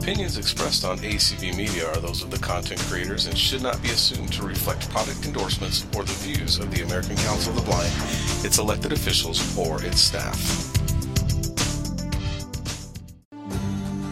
Opinions expressed on ACB Media are those of the content creators and should not be assumed to reflect product endorsements or the views of the American Council of the Blind, its elected officials, or its staff.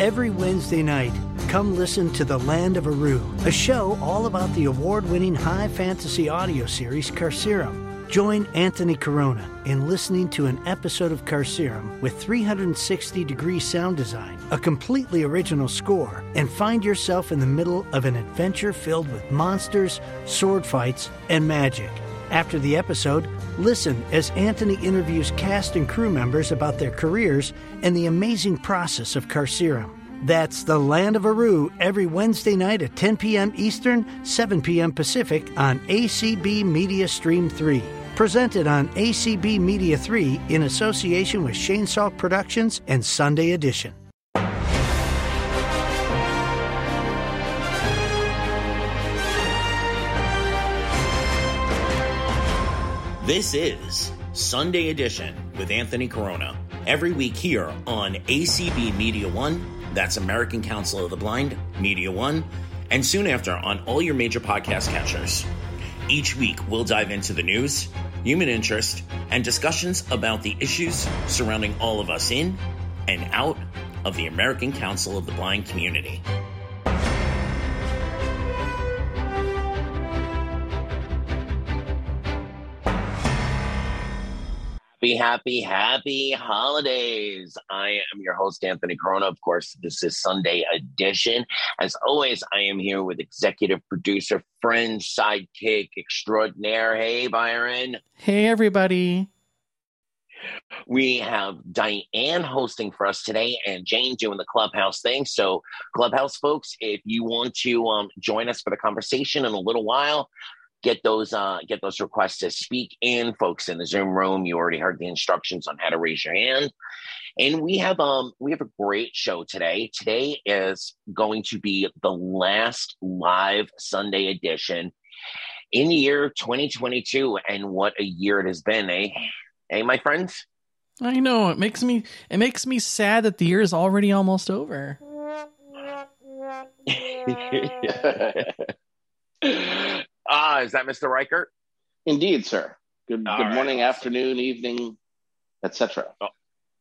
Every Wednesday night, come listen to The Land of Aru, a show all about the award winning high fantasy audio series Carcerum. Join Anthony Corona in listening to an episode of Carcerum with 360 degree sound design, a completely original score, and find yourself in the middle of an adventure filled with monsters, sword fights, and magic. After the episode, listen as Anthony interviews cast and crew members about their careers and the amazing process of Carcerum. That's The Land of Aru every Wednesday night at 10 p.m. Eastern, 7 p.m. Pacific on ACB Media Stream 3. Presented on ACB Media 3 in association with Shane Salk Productions and Sunday Edition. This is Sunday Edition with Anthony Corona. Every week here on ACB Media 1, that's American Council of the Blind, Media 1, and soon after on all your major podcast catchers. Each week, we'll dive into the news, human interest, and discussions about the issues surrounding all of us in and out of the American Council of the Blind community. Happy, happy, happy holidays. I am your host, Anthony Corona. Of course, this is Sunday edition. As always, I am here with executive producer, friend, sidekick extraordinaire. Hey, Byron. Hey, everybody. We have Diane hosting for us today and Jane doing the clubhouse thing. So, clubhouse folks, if you want to um, join us for the conversation in a little while, get those uh, get those requests to speak in folks in the zoom room. You already heard the instructions on how to raise your hand. And we have um we have a great show today. Today is going to be the last live sunday edition in the year 2022 and what a year it has been eh? Hey my friends? I know. It makes me it makes me sad that the year is already almost over. Ah, is that Mr. Richert? Indeed, sir. Good All good right, morning, awesome. afternoon, evening, etc.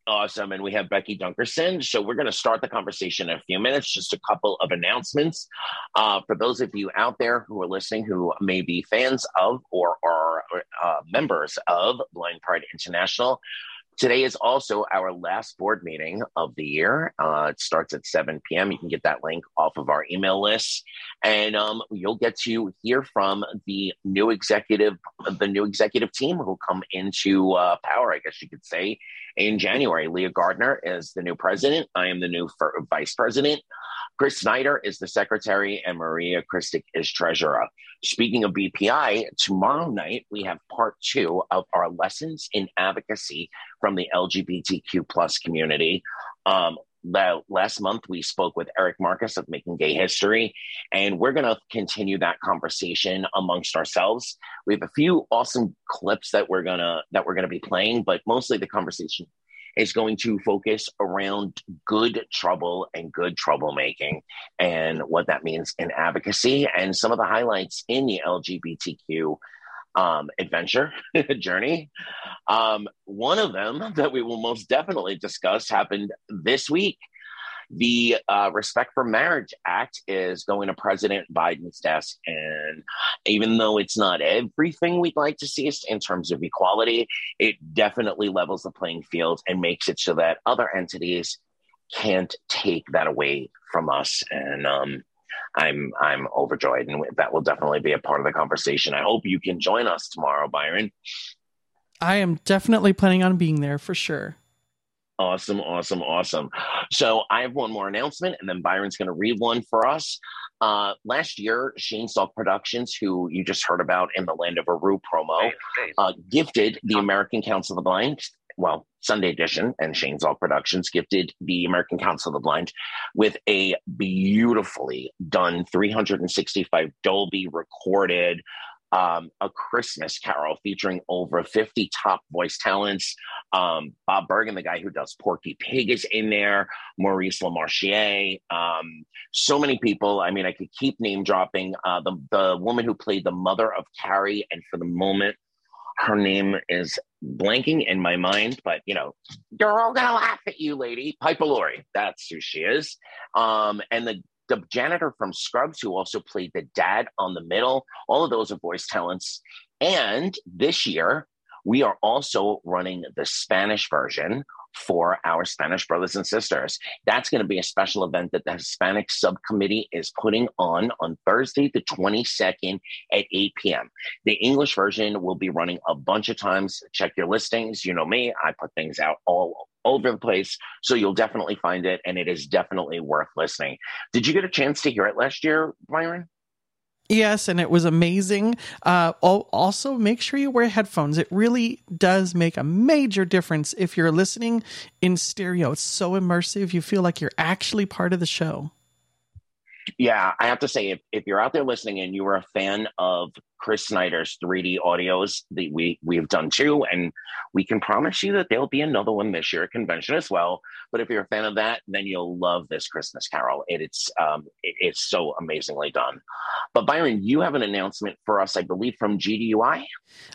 Awesome. And we have Becky Dunkerson. So we're going to start the conversation in a few minutes. Just a couple of announcements. Uh, for those of you out there who are listening who may be fans of or are uh, members of Blind Pride International, Today is also our last board meeting of the year. Uh, it starts at 7 p.m. You can get that link off of our email list, and um, you'll get to hear from the new executive, the new executive team who come into uh, power. I guess you could say in January. Leah Gardner is the new president. I am the new vice president. Chris Snyder is the secretary, and Maria Christic is treasurer. Speaking of BPI, tomorrow night we have part two of our lessons in advocacy from the LGBTQ plus community. Um, last month we spoke with Eric Marcus of Making Gay History, and we're going to continue that conversation amongst ourselves. We have a few awesome clips that we're gonna that we're gonna be playing, but mostly the conversation is going to focus around good trouble and good troublemaking and what that means in advocacy and some of the highlights in the LGBTQ um, adventure journey. Um, one of them that we will most definitely discuss happened this week. The uh, Respect for Marriage Act is going to President Biden's desk. And even though it's not everything we'd like to see in terms of equality, it definitely levels the playing field and makes it so that other entities can't take that away from us. And um, I'm I'm overjoyed, and that will definitely be a part of the conversation. I hope you can join us tomorrow, Byron. I am definitely planning on being there for sure. Awesome, awesome, awesome. So I have one more announcement, and then Byron's going to read one for us. Uh, last year, Shane Salk Productions, who you just heard about in the Land of Aru promo, uh, gifted the American Council of the Blind, well, Sunday edition, and Shane Salk Productions gifted the American Council of the Blind with a beautifully done 365 Dolby recorded um, a Christmas Carol featuring over 50 top voice talents. Um, Bob Bergen, the guy who does Porky Pig, is in there. Maurice LaMarche, um, so many people. I mean, I could keep name dropping. Uh, the the woman who played the mother of Carrie, and for the moment, her name is blanking in my mind, but you know, they're all gonna laugh at you, lady. Piper Laurie, that's who she is. Um, and the the janitor from Scrubs, who also played the dad on the middle. All of those are voice talents. And this year, we are also running the Spanish version for our Spanish brothers and sisters. That's going to be a special event that the Hispanic subcommittee is putting on on Thursday, the 22nd at 8 p.m. The English version will be running a bunch of times. Check your listings. You know me, I put things out all over the place. So you'll definitely find it, and it is definitely worth listening. Did you get a chance to hear it last year, Byron? Yes, and it was amazing. Uh, also, make sure you wear headphones. It really does make a major difference if you're listening in stereo. It's so immersive. You feel like you're actually part of the show. Yeah, I have to say, if, if you're out there listening and you are a fan of Chris Snyder's 3D audios that we we've done too, and we can promise you that there'll be another one this year at convention as well. But if you're a fan of that, then you'll love this Christmas Carol. It, it's um, it, it's so amazingly done. But Byron, you have an announcement for us, I believe, from GDUI.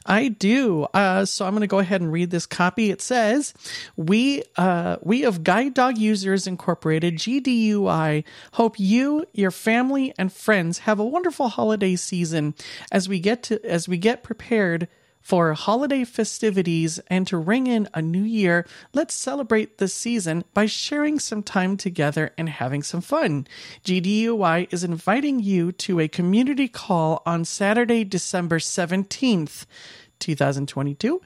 I do. Uh, so I'm going to go ahead and read this copy. It says, "We uh, we of Guide Dog Users Incorporated (GDUI) hope you, your family, and friends have a wonderful holiday season as we get to as we get prepared for holiday festivities and to ring in a new year, let's celebrate the season by sharing some time together and having some fun. GDUI is inviting you to a community call on Saturday, December 17th, 2022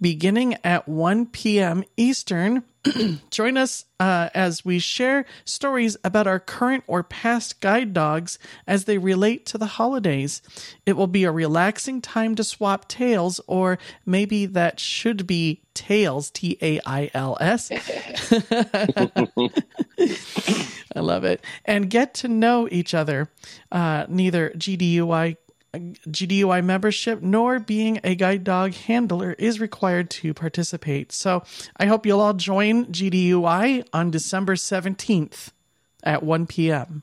beginning at 1 p.m. Eastern. Join us uh, as we share stories about our current or past guide dogs as they relate to the holidays. It will be a relaxing time to swap tales, or maybe that should be tails, T A I L S. I love it. And get to know each other. Uh, neither GDUI GDUI membership nor being a guide dog handler is required to participate. So I hope you'll all join GDUI on December 17th at 1 p.m.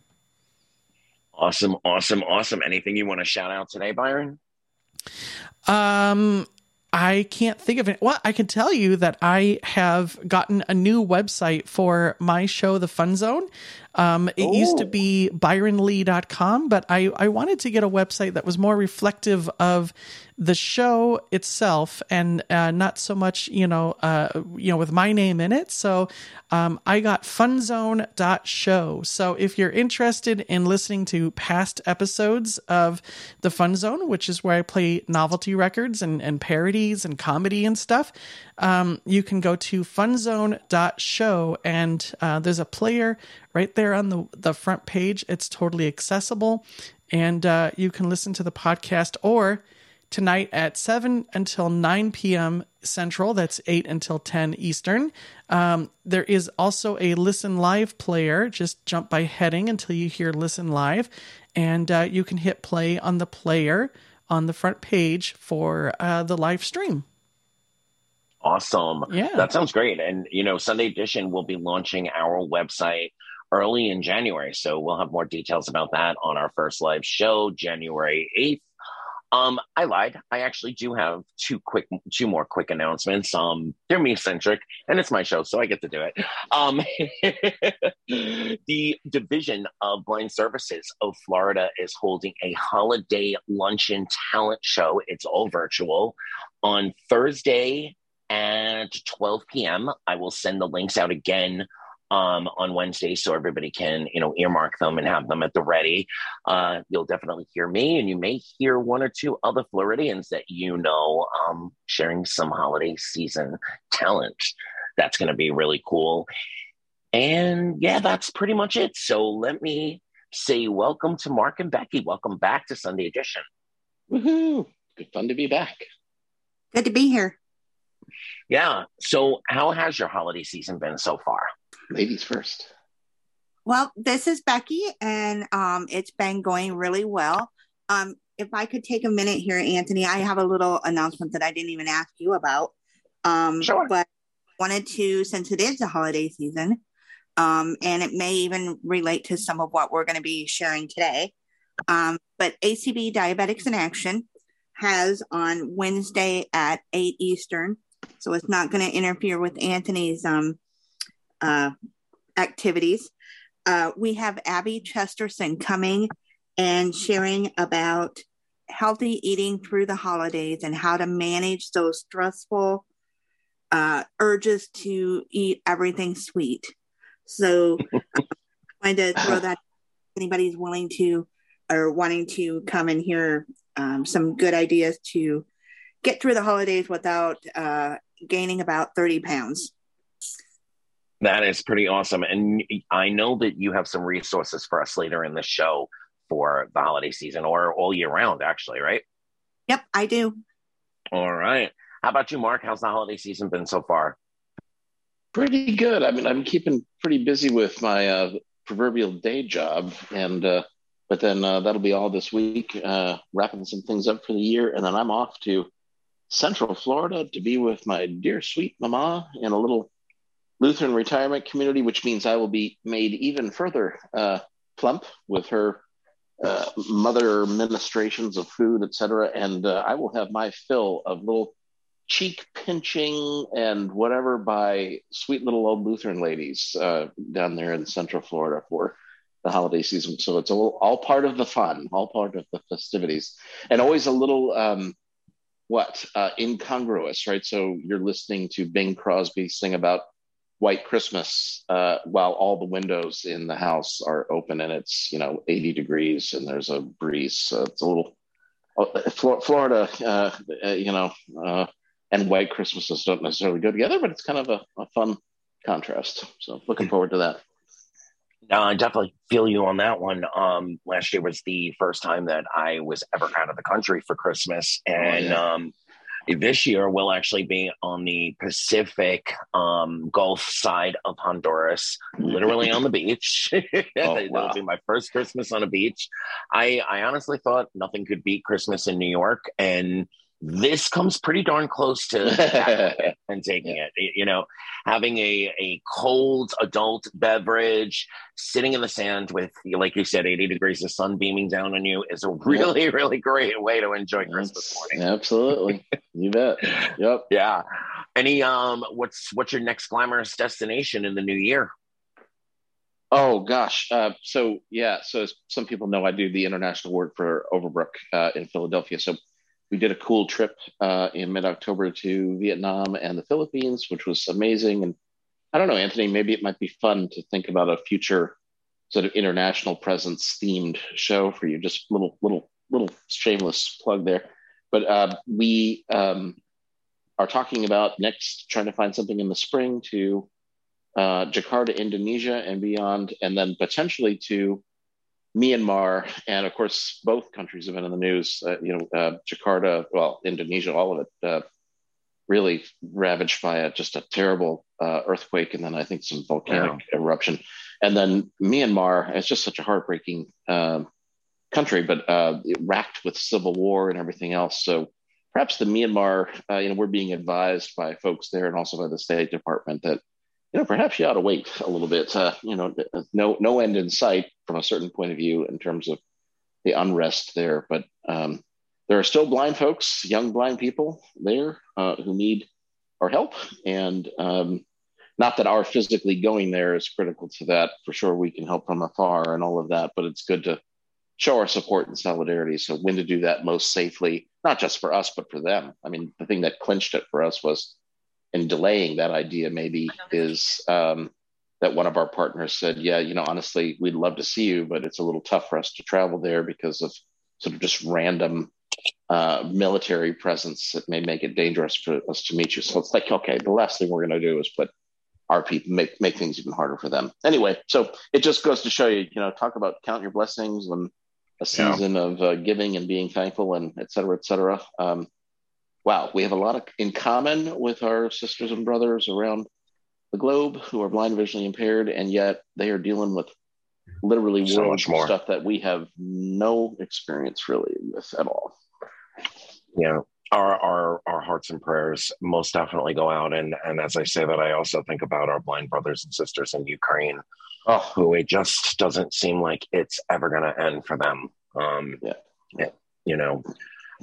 Awesome, awesome, awesome. Anything you want to shout out today, Byron? Um, I can't think of it. Well, I can tell you that I have gotten a new website for my show, The Fun Zone. Um, it Ooh. used to be byronlee.com, but I, I wanted to get a website that was more reflective of the show itself and uh, not so much, you know, uh, you know, with my name in it. So um, I got funzone.show. So if you're interested in listening to past episodes of the Fun Zone, which is where I play novelty records and, and parodies and comedy and stuff, um, you can go to funzone.show and uh, there's a player right there on the, the front page. It's totally accessible and uh, you can listen to the podcast or tonight at 7 until 9 p.m. Central. That's 8 until 10 Eastern. Um, there is also a Listen Live player. Just jump by heading until you hear Listen Live, and uh, you can hit play on the player on the front page for uh, the live stream. Awesome. Yeah. That sounds great. And, you know, Sunday Edition will be launching our website early in January. So we'll have more details about that on our first live show, January 8th. Um, I lied. I actually do have two quick, two more quick announcements. Um, they're me centric, and it's my show, so I get to do it. Um, the Division of Blind Services of Florida is holding a holiday luncheon talent show. It's all virtual on Thursday at 12 p.m. I will send the links out again um, on Wednesday, so everybody can you know earmark them and have them at the ready. Uh, you'll definitely hear me, and you may hear one or two other Floridians that you know um, sharing some holiday season talent. That's going to be really cool. And yeah, that's pretty much it. So let me say welcome to Mark and Becky. Welcome back to Sunday Edition. Woohoo! Good fun to be back. Good to be here. Yeah. So, how has your holiday season been so far? ladies first. Well, this is Becky, and um, it's been going really well. Um, if I could take a minute here, Anthony, I have a little announcement that I didn't even ask you about. Um, Sure. But wanted to, since it is the holiday season, um, and it may even relate to some of what we're going to be sharing today. Um, but ACB Diabetics in Action has on Wednesday at 8 Eastern. So it's not going to interfere with Anthony's um, uh, activities. Uh, we have Abby Chesterson coming and sharing about healthy eating through the holidays and how to manage those stressful uh, urges to eat everything sweet. So I'm going to throw that if anybody's willing to or wanting to come and hear um, some good ideas to get through the holidays without uh, gaining about 30 pounds. That is pretty awesome. And I know that you have some resources for us later in the show for the holiday season or all year round, actually, right? Yep, I do. All right. How about you, Mark? How's the holiday season been so far? Pretty good. I mean, I'm keeping pretty busy with my uh, proverbial day job, and uh, but then uh, that'll be all this week, uh, wrapping some things up for the year, and then I'm off to Central Florida to be with my dear sweet mama in a little Lutheran retirement community, which means I will be made even further uh, plump with her uh, mother ministrations of food, etc. And uh, I will have my fill of little cheek pinching and whatever by sweet little old Lutheran ladies uh, down there in Central Florida for the holiday season. So it's all, all part of the fun, all part of the festivities, and always a little um, what uh, incongruous, right? So you're listening to Bing Crosby sing about white Christmas uh, while all the windows in the house are open and it's you know 80 degrees and there's a breeze. So it's a little uh, Florida, uh, uh, you know, uh, and white Christmases don't necessarily go together, but it's kind of a, a fun contrast. So looking forward to that. No, I definitely feel you on that one. Um, last year was the first time that I was ever out of the country for Christmas, and Oh, yeah. um, this year we'll actually be on the Pacific um, Gulf side of Honduras, literally on the beach. wow. It'll be my first Christmas on a beach. I, I honestly thought nothing could beat Christmas in New York, and this comes pretty darn close to and taking it. You know, having a, a cold adult beverage, sitting in the sand with, like you said, 80 degrees of sun beaming down on you is a really, really great way to enjoy Christmas morning. Absolutely, you bet. Yep. Yeah. Any um what's what's your next glamorous destination in the new year? Oh gosh. Uh, so yeah. So as some people know, I do the international work for Overbrook uh, in Philadelphia. So we did a cool trip uh, in mid-October to Vietnam and the Philippines, which was amazing. And I don't know, Anthony, maybe it might be fun to think about a future sort of international presence themed show for you. Just little, little, little shameless plug there. But uh, we um, are talking about next trying to find something in the spring to uh, Jakarta, Indonesia, and beyond, and then potentially to Myanmar. And of course, both countries have been in the news. Uh, you know, uh, Jakarta, well, Indonesia, all of it, uh, really ravaged by a, just a terrible uh, earthquake, and then I think some volcanic Wow. eruption. And then Myanmar, it's just such a heartbreaking um country, but uh, racked with civil war and everything else. So perhaps the Myanmar, uh, you know, we're being advised by folks there and also by the State Department that, know, perhaps you ought to wait a little bit. Uh, you know, no no end in sight from a certain point of view in terms of the unrest there, but um, there are still blind folks, young blind people there uh, who need our help, and um, not that our physically going there is critical to that. For sure, we can help from afar and all of that, but it's good to show our support and solidarity. So when to do that most safely, not just for us, but for them. I mean, the thing that clinched it for us was in delaying that idea maybe is um, that one of our partners said, yeah, you know, honestly, we'd love to see you, but it's a little tough for us to travel there because of sort of just random uh, military presence that may make it dangerous for us to meet you. So it's like, okay, the last thing we're going to do is put our people make make things even harder for them. Anyway, so it just goes to show you, you know, talk about count your blessings and a Yeah. season of uh, giving and being thankful and et cetera, et cetera. Um, wow, we have a lot of in common with our sisters and brothers around the globe who are blind, visually impaired, and yet they are dealing with literally So world much more. stuff that we have no experience really with at all. Yeah. Our, our our hearts and prayers most definitely go out and and as I say that I also think about our blind brothers and sisters in Ukraine Oh, who it just doesn't seem like it's ever going to end for them. Um, Yeah. it- you know,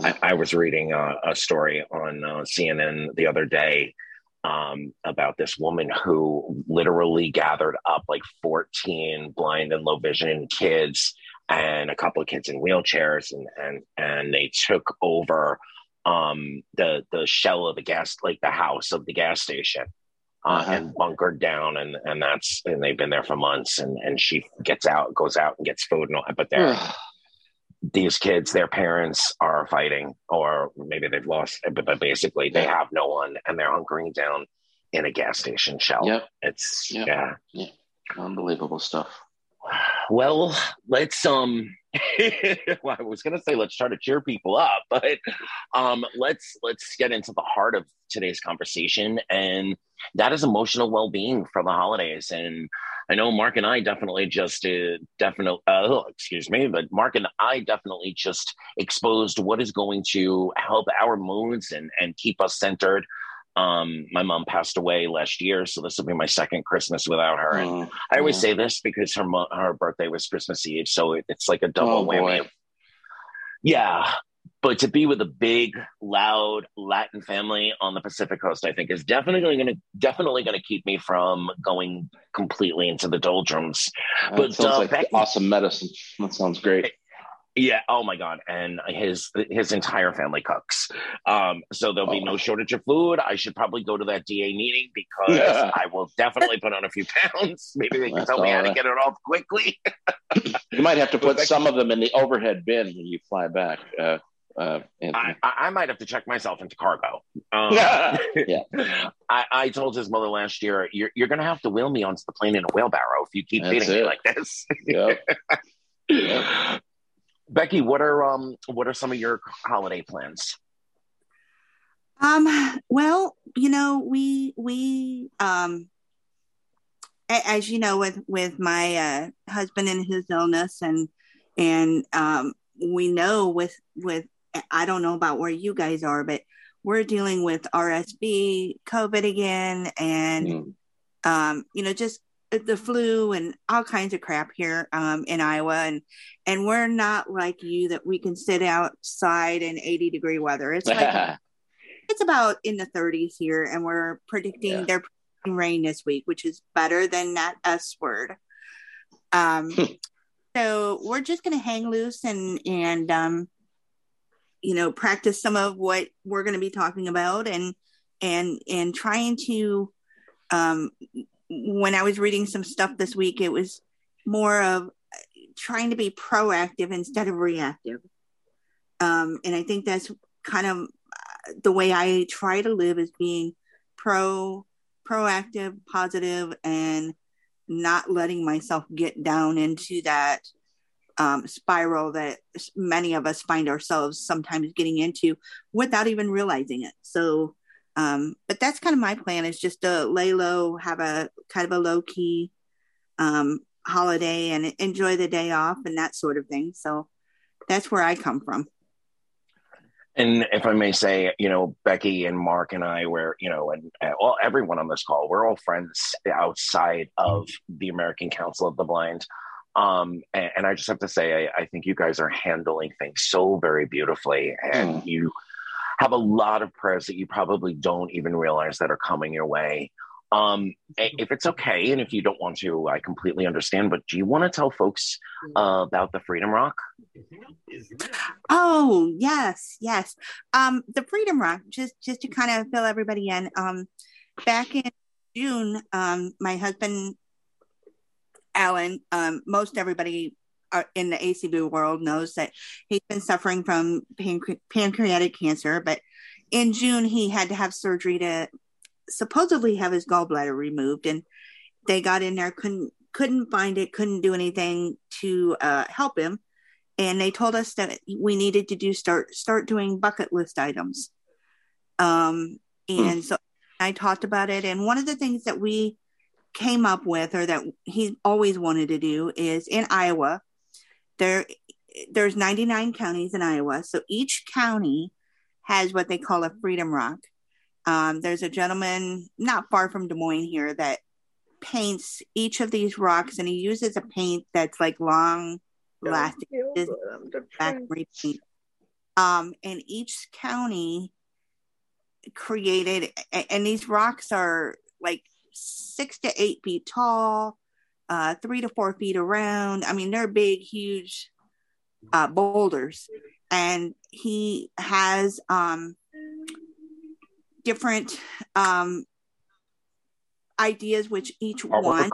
I, I was reading a, a story on uh, CNN the other day um, about this woman who literally gathered up like 14 blind and low vision kids and a couple of kids in wheelchairs and and and they took over um the the shell of the gas like the house of the gas station uh, Uh-huh. and bunkered down and and that's and they've been there for months and and she gets out goes out and gets food and all but they're these kids their parents are fighting or maybe they've lost but, basically they have no one and they're hunkering down in a gas station shell Yep. it's Yep. yeah unbelievable stuff. well let's um well, i was gonna say let's try to cheer people up but um let's let's get into the heart of today's conversation and that is emotional well-being for the holidays and i know mark and i definitely just uh, definitely uh, excuse me but mark and i definitely just exposed what is going to help our moods and and keep us centered um my mom passed away last year so this will be my second christmas without her and Mm, I always yeah. say this because her mo- her birthday was Christmas Eve, so it, it's like a double Oh, whammy. boy. Yeah, but to be with a big, loud Latin family on the Pacific Coast, I think is definitely going to definitely going to keep me from going completely into the doldrums. That but, sounds uh, like awesome medicine. That sounds great. Yeah. Oh my God. And his his entire family cooks. Um, so there'll be Oh. no shortage of food. I should probably go to that DA meeting because Yeah. I will definitely put on a few pounds. Maybe they can That's tell me how to get it off quickly. You might have to put some of them in the overhead bin when you fly back. Uh, uh, I, I I might have to check myself into cargo. Um, Yeah. I, I told his mother last year, you're, you're going to have to wheel me onto the plane in a wheelbarrow if you keep That's feeding me like this. Yep. Yep. Becky, what are um what are some of your holiday plans? Um, well, you know, we we um as you know with with my uh husband and his illness and and um we know with with I don't know about where you guys are, but we're dealing with RSV, COVID again, and Mm. um, you know, just the flu and all kinds of crap here um, in Iowa, and and we're not like you that we can sit outside in 80 degree weather. It's like it's about in the 30s here, and we're predicting Yeah. they're rain this week, which is better than that S word. Um, so we're just going to hang loose and and um, you know practice some of what we're going to be talking about, and and and trying to. Um, when I was reading some stuff this week, it was more of trying to be proactive instead of reactive. Um, and I think that's kind of the way I try to live is being pro proactive, positive, and not letting myself get down into that um, spiral that many of us find ourselves sometimes getting into without even realizing it. So, um, but that's kind of my plan is just to lay low, have a kind of a low key um, holiday and enjoy the day off and that sort of thing. So that's where I come from. And if I may say, you know, Becky and Mark and I were, you know, and uh, well, everyone on this call, we're all friends outside of the American Council of the Blind. Um, and, and I just have to say, I, I think you guys are handling things so very beautifully, and Mm. you have a lot of prayers that you probably don't even realize that are coming your way. Um, if it's okay, and if you don't want to, I completely understand. But do you want to tell folks uh, about the Freedom Rock? Oh yes, yes. Um, the Freedom Rock. Just just to kind of fill everybody in. Um, back in June, um, my husband Alan. Um, most everybody in the ACB world knows that he's been suffering from pancre- pancreatic cancer. But in June, he had to have surgery to supposedly have his gallbladder removed, and they got in there couldn't couldn't find it, couldn't do anything to uh, help him and they told us that we needed to do start start doing bucket list items um and so i talked about it and one of the things that we came up with or that he always wanted to do is in Iowa. There, there's 99 counties in Iowa, so each county has what they call a Freedom Rock. Um, there's a gentleman not far from Des Moines here that paints each of these rocks, and he uses a paint that's like long lasting, back repaint. Um, and each county created, and these rocks are like six to eight feet tall, uh, three to four feet around. I mean, they're big, huge uh, boulders. And he has um, different um, ideas, which each one,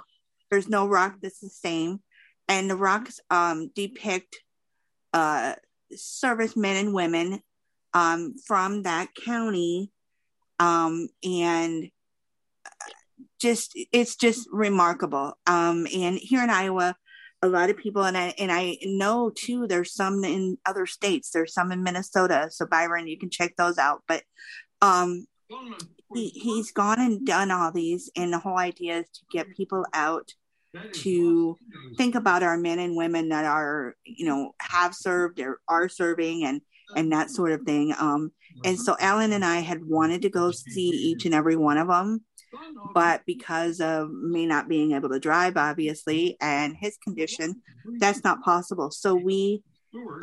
there's no rock that's the same. And the rocks um, depict uh, servicemen and women um, from that county. Um, and just it's just remarkable. Um, and here in Iowa, a lot of people, and I and I know too. There's some in other states. There's some in Minnesota. So Byron, you can check those out. But um, he he's gone and done all these, and the whole idea is to get people out to think about our men and women that are you know have served or are serving and and that sort of thing um and so alan and i had wanted to go see each and every one of them but because of me not being able to drive, obviously, and his condition, that's not possible. So we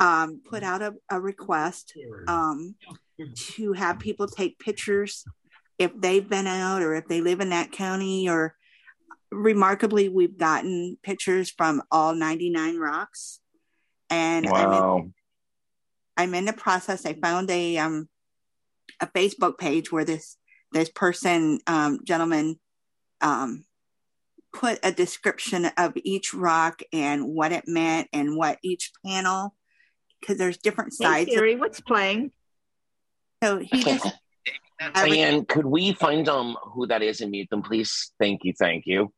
um, put out a, a request um, to have people take pictures if they've been out or if they live in that county. Or remarkably, we've gotten pictures from all 99 rocks. And wow. I'm, in, I'm in the process. I found a um, a Facebook page where this this person, um, gentleman, um, put a description of each rock and what it meant and what each panel, because there's different sides. Hey Siri, of, what's playing? So he just. Diane, could we find um who that is and mute them, please? Thank you, thank you.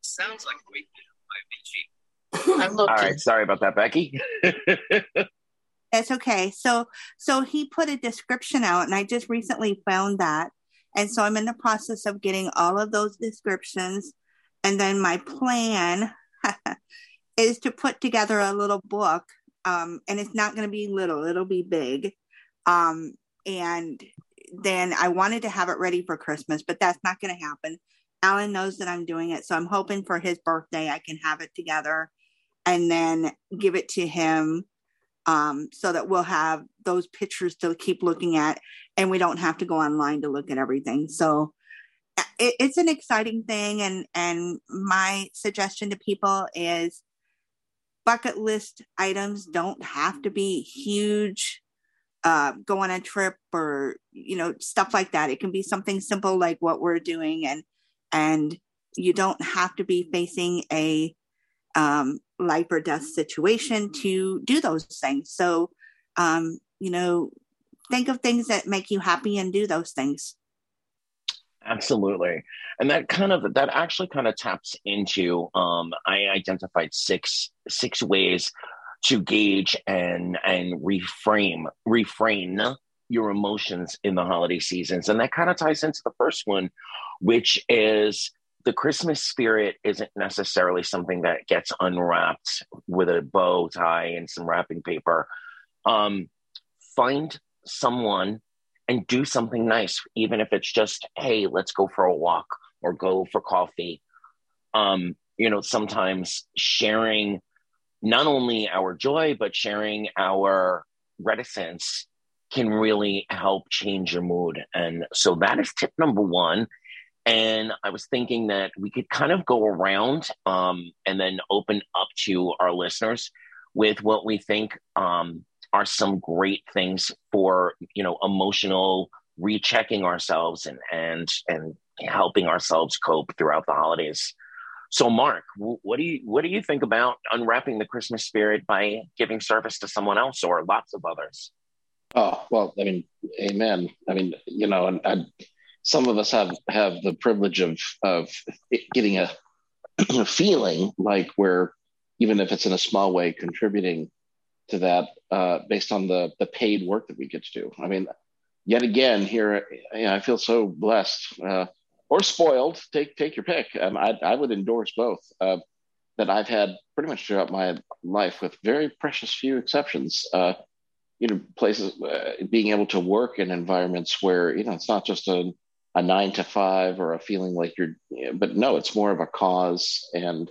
Sounds like we I'm looking. All right, sorry about that, Becky. That's okay. So so he put a description out, and I just recently found that and so I'm in the process of getting all of those descriptions. And then my plan is to put together a little book. Um, and it's not going to be little, it'll be big. Um, and then I wanted to have it ready for Christmas, but that's not going to happen. Alan knows that I'm doing it. So I'm hoping for his birthday, I can have it together and then give it to him um, so that we'll have those pictures to keep looking at and we don't have to go online to look at everything. So it, it's an exciting thing and and my suggestion to people is bucket list items don't have to be huge uh, go on a trip or you know stuff like that. It can be something simple like what we're doing and and you don't have to be facing a um, life or death situation to do those things. So, um, you know, think of things that make you happy and do those things. Absolutely. And that kind of that actually kind of taps into um I identified six six ways to gauge and and reframe refrain your emotions in the holiday seasons. And that kind of ties into the first one, which is the Christmas spirit isn't necessarily something that gets unwrapped with a bow tie and some wrapping paper. Um, find someone and do something nice, even if it's just, hey, let's go for a walk or go for coffee. Um, you know, sometimes sharing not only our joy, but sharing our reticence can really help change your mood. And so that is tip number one. And I was thinking that we could kind of go around um, and then open up to our listeners with what we think um, are some great things for you know emotional rechecking ourselves and and and helping ourselves cope throughout the holidays. So, Mark, what do you what do you think about unwrapping the Christmas spirit by giving service to someone else or lots of others? Oh well, I mean, amen. I mean, you know, and, some of us have have the privilege of of getting a, feeling like we're even if it's in a small way contributing to that uh, based on the the paid work that we get to do. I mean, yet again here, you know, I feel so blessed. Uh, or spoiled. Take take your pick. Um, I I would endorse both. Uh, that I've had pretty much throughout my life, with very precious few exceptions. Uh, you know, places uh, being able to work in environments where you know it's not just a a nine to five or a feeling like you're, but no, it's more of a cause and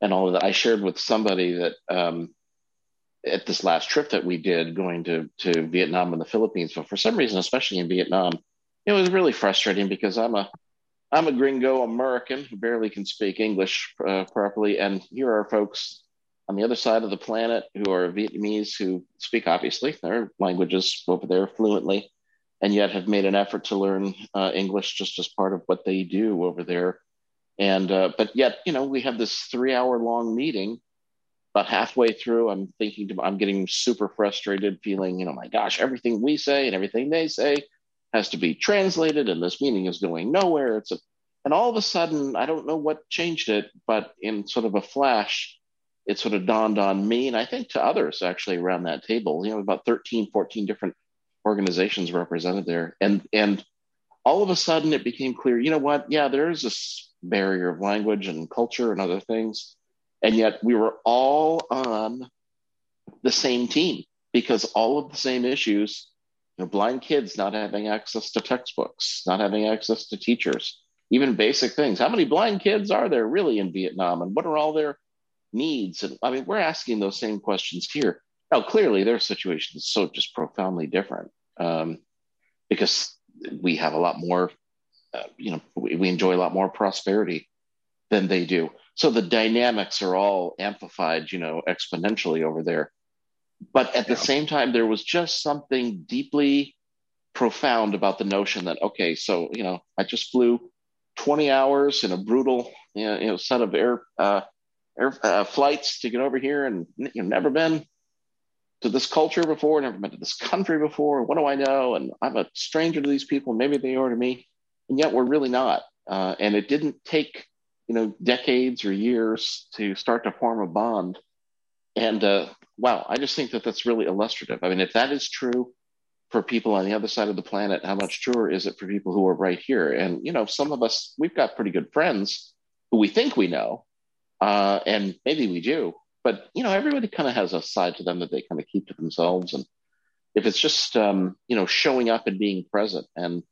and all of that. I shared with somebody that um, at this last trip that we did going to to Vietnam and the Philippines, but for some reason, especially in Vietnam, it was really frustrating because I'm a I'm a gringo American who barely can speak English uh, properly, and here are folks on the other side of the planet who are Vietnamese who speak obviously their languages over there fluently, and yet have made an effort to learn uh, English just as part of what they do over there. And uh, but yet, you know, we have this three hour long meeting. About halfway through, I'm thinking to, I'm getting super frustrated, feeling, you know, my gosh, everything we say and everything they say has to be translated, and this meeting is going nowhere. It's a, and all of a sudden, I don't know what changed it, but in sort of a flash, it sort of dawned on me, and I think to others actually around that table. You know, about 13, 14 different organizations represented there, and and all of a sudden it became clear. You know what? Yeah, there is this barrier of language and culture and other things, and yet we were all on the same team because all of the same issues you know, blind kids not having access to textbooks, not having access to teachers, even basic things. How many blind kids are there really in Vietnam, and what are all their needs? And I mean, we're asking those same questions here. Now, clearly, their situation is so just profoundly different um, because we have a lot more, uh, you know, we, we enjoy a lot more prosperity than they do. So the dynamics are all amplified, you know, exponentially over there. But at the same time, there was just something deeply profound about the notion that, okay, so, you know, I just flew 20 hours in a brutal, you know, you know set of air, uh, air uh, flights to get over here and, you know, never been to this culture before, never been to this country before. What do I know? And I'm a stranger to these people. Maybe they are to me. And yet we're really not. Uh, and it didn't take, you know, decades or years to start to form a bond. And uh, wow, I just think that that's really illustrative. I mean, if that is true for people on the other side of the planet, how much truer is it for people who are right here? And, you know, some of us, we've got pretty good friends who we think we know, uh, and maybe we do, but, you know, everybody kind of has a side to them that they kind of keep to themselves. And if it's just, um, you know, showing up and being present and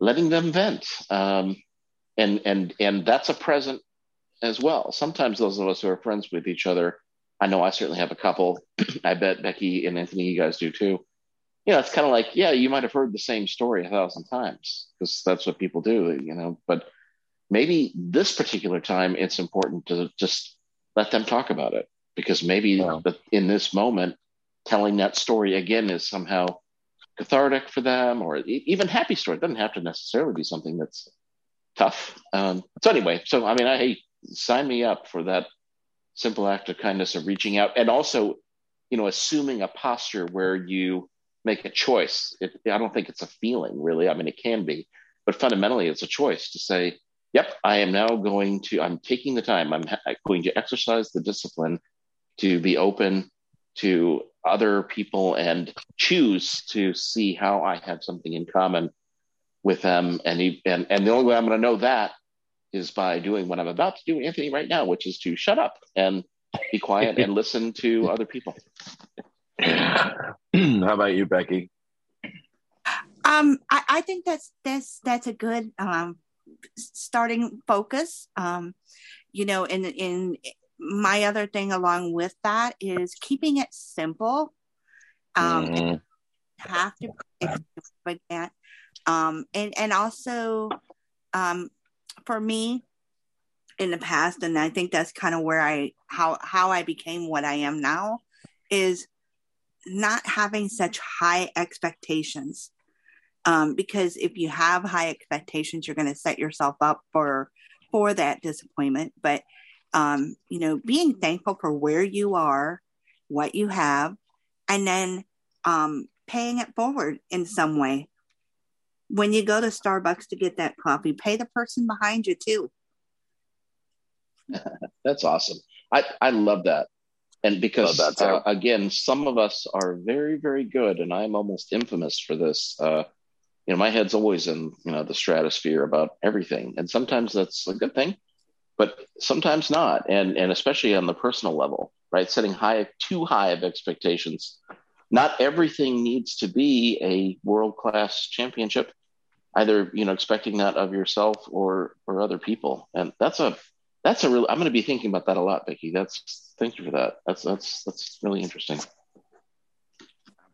letting them vent, um, and, and, and that's a present as well. Sometimes those of us who are friends with each other, I know I certainly have a couple. I bet Becky and Anthony, you guys do too. You know, it's kind of like, yeah, you might have heard the same story a thousand times because that's what people do, you know. But maybe this particular time, it's important to just let them talk about it because maybe in this moment, telling that story again is somehow cathartic for them or even happy story. It doesn't have to necessarily be something that's tough. Um, so anyway, so I mean, I hey, sign me up for that simple act of kindness of reaching out and also you know assuming a posture where you make a choice it, i don't think it's a feeling really i mean it can be but fundamentally it's a choice to say yep i am now going to i'm taking the time i'm going to exercise the discipline to be open to other people and choose to see how i have something in common with them and and, and the only way i'm going to know that is by doing what I'm about to do, Anthony, right now, which is to shut up and be quiet and listen to other people. How about you, Becky? Um, I, I, think that's that's that's a good um, starting focus. Um, you know, in in my other thing along with that is keeping it simple. Um, mm. have to extravagant, um, and and also um, for me in the past and i think that's kind of where i how how i became what i am now is not having such high expectations um, because if you have high expectations you're going to set yourself up for for that disappointment but um, you know being thankful for where you are what you have and then um, paying it forward in some way when you go to Starbucks to get that coffee, pay the person behind you too. That's awesome. I, I love that. And because, uh, again, some of us are very, very good, and I'm almost infamous for this. Uh, you know, my head's always in, you know, the stratosphere about everything. And sometimes that's a good thing, but sometimes not. And, and especially on the personal level, right? Setting high, too high of expectations. Not everything needs to be a world-class championship, either, you know, expecting that of yourself or, or other people. And that's a, that's a real, I'm going to be thinking about that a lot, Becky. That's, thank you for that. That's, that's, that's really interesting.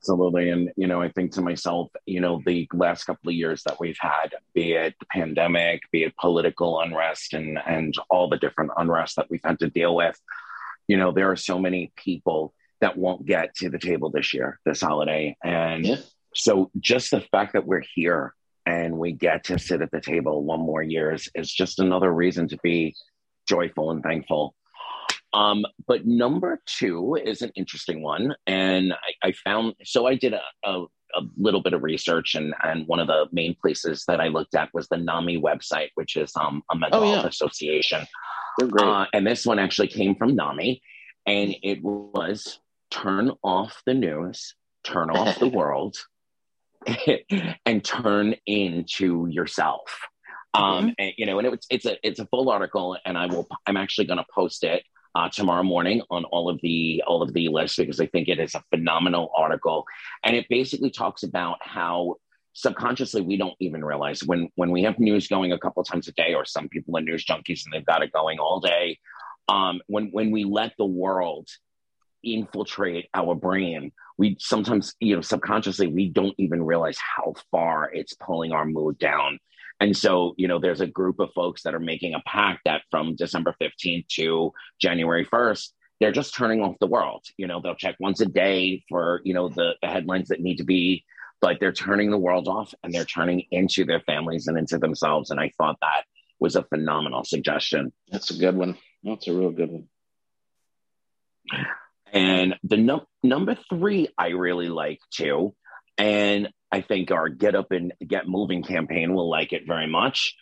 Absolutely. And, you know, I think to myself, you know, the last couple of years that we've had, be it the pandemic, be it political unrest and, and all the different unrest that we've had to deal with, you know, there are so many people that won't get to the table this year, this holiday. And yeah. so just the fact that we're here and we get to sit at the table one more year is, is just another reason to be joyful and thankful um, but number two is an interesting one. And I, I found, so I did a, a, a, little bit of research, and, and one of the main places that I looked at was the NAMI website, which is um, a mental oh, yeah. health association. Uh, and this one actually came from NAMI, and it was turn off the news, turn off the world, and turn into yourself. Um, mm-hmm. and, you know, and it, it's a it's a full article, and I will. I'm actually going to post it uh, tomorrow morning on all of the all of the lists because I think it is a phenomenal article, and it basically talks about how subconsciously we don't even realize when when we have news going a couple times a day, or some people are news junkies and they've got it going all day. Um, when when we let the world infiltrate our brain, we sometimes you know subconsciously we don't even realize how far it's pulling our mood down and so, you know, there's a group of folks that are making a pact that from December 15th to January 1st, they're just turning off the world. You know, they'll check once a day for, you know, the, the headlines that need to be, but they're turning the world off and they're turning into their families and into themselves. And I thought that was a phenomenal suggestion. That's a good one. That's a real good one. And the num- number three, I really like too. And I think our Get Up and Get Moving campaign will like it very much.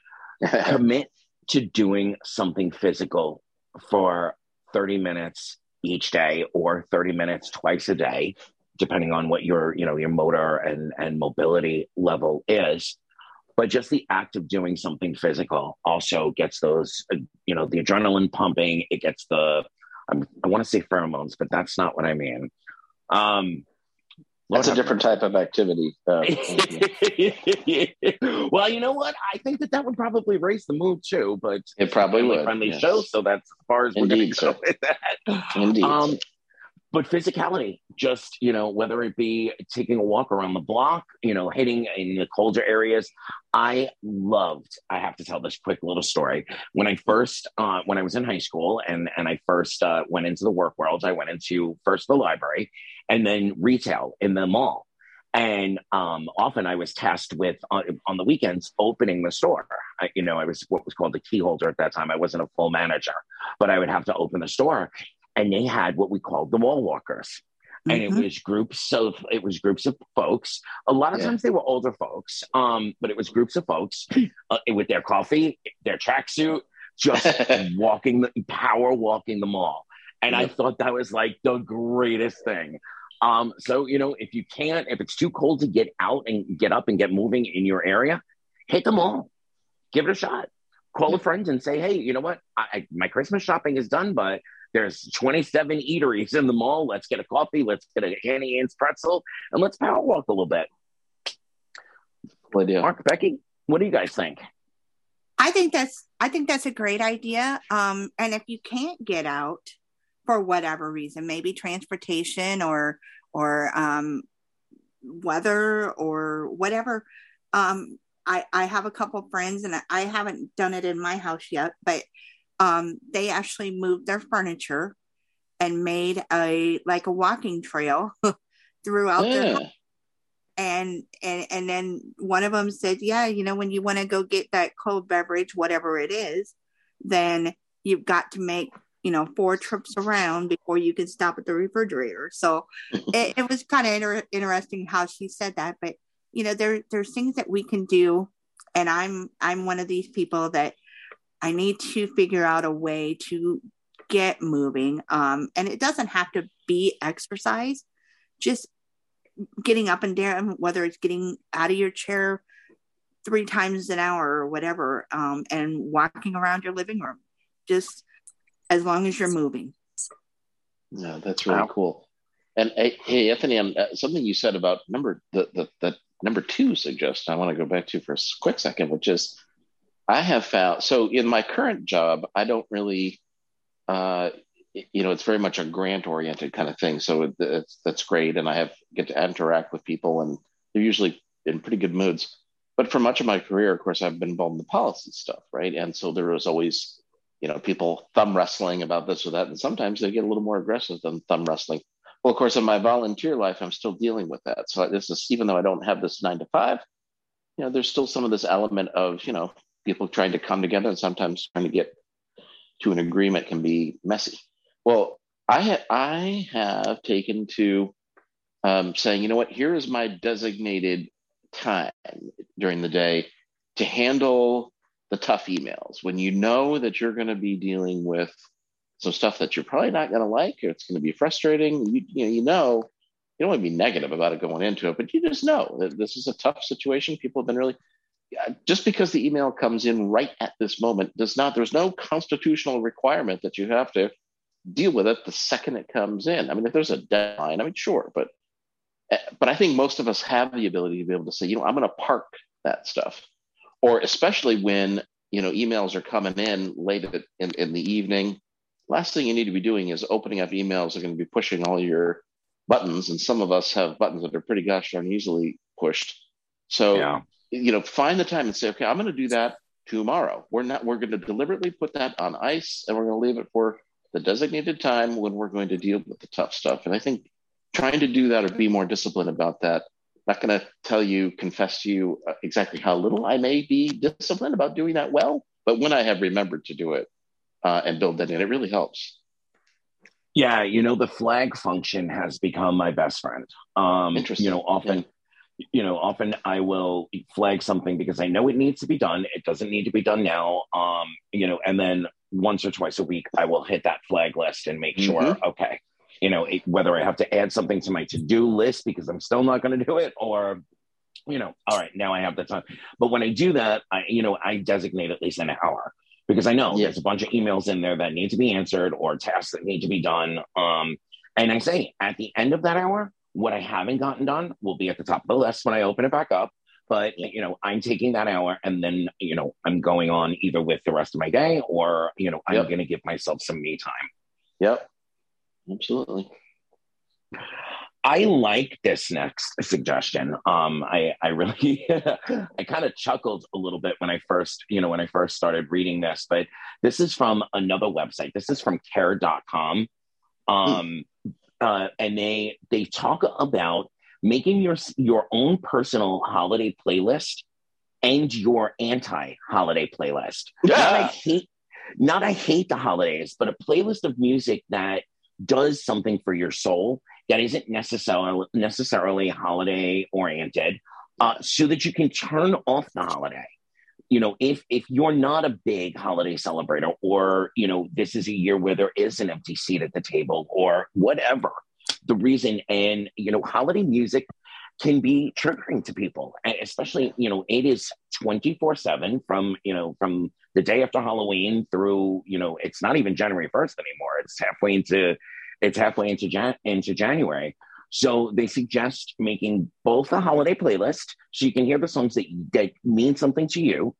Commit to doing something physical for 30 minutes each day or 30 minutes twice a day depending on what your you know your motor and and mobility level is. But just the act of doing something physical also gets those you know the adrenaline pumping. It gets the um, i want to say pheromones but that's not what i mean. Um that's a different type of activity. Uh, well, you know what? I think that that would probably raise the mood too. But it probably would. Friendly yes. show, so that's as far as Indeed, we're going to go with that. Indeed. Um, but physicality, just you know, whether it be taking a walk around the block, you know, hitting in the colder areas. I loved. I have to tell this quick little story. When I first, uh, when I was in high school, and and I first uh, went into the work world, I went into first the library, and then retail in the mall. And um, often I was tasked with uh, on the weekends opening the store. I, you know, I was what was called the key holder at that time. I wasn't a full manager, but I would have to open the store, and they had what we called the wall walkers. And mm-hmm. it was groups of it was groups of folks. A lot of yeah. times they were older folks, um, but it was groups of folks uh, with their coffee, their tracksuit, just walking the power walking the mall. And I thought that was like the greatest thing. Um, so, you know, if you can't, if it's too cold to get out and get up and get moving in your area, hit the mall, Give it a shot. Call a friend and say, hey, you know what? I, my Christmas shopping is done, but there's 27 eateries in the mall. Let's get a coffee. Let's get a Auntie Anne's pretzel and let's power walk a little bit. idea. Mark, Becky, what do you guys think? I think that's I think that's a great idea. Um, and if you can't get out, for whatever reason, maybe transportation or or um, weather or whatever. Um, I I have a couple friends, and I haven't done it in my house yet, but um, they actually moved their furniture and made a like a walking trail throughout yeah. their. And and and then one of them said, "Yeah, you know, when you want to go get that cold beverage, whatever it is, then you've got to make you know four trips around before you can stop at the refrigerator so it, it, was kind of inter- interesting how she said that but you know there there's things that we can do and i'm i'm one of these people that i need to figure out a way to get moving um and it doesn't have to be exercise just getting up and down whether it's getting out of your chair three times an hour or whatever, um, and walking around your living room, just as long as you're moving. Yeah, that's really wow. cool. And hey, Anthony, um, uh, something you said about number the, the the number two suggestion I want to go back to for a quick second, which is I have found so in my current job, I don't really, uh, you know, it's very much a grant oriented kind of thing. So it's, that's great, and I have get to interact with people, and they're usually in pretty good moods. But for much of my career, of course, I've been involved in the policy stuff, right? And so there was always, you know, people thumb wrestling about this or that, and sometimes they get a little more aggressive than thumb wrestling. Well, of course, in my volunteer life, I'm still dealing with that. So this is even though I don't have this nine to five, you know, there's still some of this element of you know people trying to come together and sometimes trying to get to an agreement can be messy. Well, I I have taken to um, saying, you know what, here is my designated time during the day to handle the tough emails. When you know that you're going to be dealing with some stuff that you're probably not going to like or it's going to be frustrating you, you know you know you don't want to be negative about it going into it but you just know that this is a tough situation. People have been really just because the email comes in right at this moment does not there's no constitutional requirement that you have to deal with it the second it comes in. I mean if there's a deadline i mean sure but eh, but i think most of us have the ability to be able to say you know i'm going to park that stuff. Or especially when you know emails are coming in late in, in the evening last thing you need to be doing is opening up emails are going to be pushing all your buttons and some of us have buttons that are pretty gosh darn easily pushed. So yeah. You know find the time and say okay i'm going to do that tomorrow we're not we're going to deliberately put that on ice and we're going to leave it for the designated time when we're going to deal with the tough stuff and i think trying to do that or be more disciplined about that I'm not going to tell you confess to you uh, exactly how little i may be disciplined about doing that well but when i have remembered to do it uh, and build that in. It really helps. Yeah, you know, the flag function has become my best friend. Um, Interesting. You know, often, yeah. You know, often I will flag something because I know it needs to be done. It doesn't need to be done now. Um, you know, and then once or twice a week, I will hit that flag list and make sure, mm-hmm. okay, you know, it, whether I have to add something to my to do list because I'm still not going to do it, or you know, all right, now I have the time. But when I do that, I, you know, I designate at least an hour because I know yeah. there's a bunch of emails in there that need to be answered or tasks that need to be done. Um, and I say at the end of that hour, what I haven't gotten done will be at the top of the list when I open it back up. But you know, I'm taking that hour and then you know I'm going on either with the rest of my day or you know I'm yep. going to give myself some me time. Yep, absolutely. I like this next suggestion. Um, I, I really, I kind of chuckled a little bit when I first, you know, when I first started reading this, but this is from another website. This is from care.com. Um, uh, and they, they talk about making your, your own personal holiday playlist and your anti holiday playlist. Yeah. Not I hate, not I hate the holidays, but a playlist of music that does something for your soul that isn't necessarily necessarily holiday oriented, uh, so that you can turn off the holiday. You know, if if you're not a big holiday celebrator, or you know, this is a year where there is an empty seat at the table, or whatever the reason, and you know, holiday music can be triggering to people, especially you know, it is twenty four seven from you know from the day after Halloween through you know, it's not even January first anymore. It's halfway into it's halfway into Jan- into January. So they suggest making both a holiday playlist so you can hear the songs that, that mean something to you,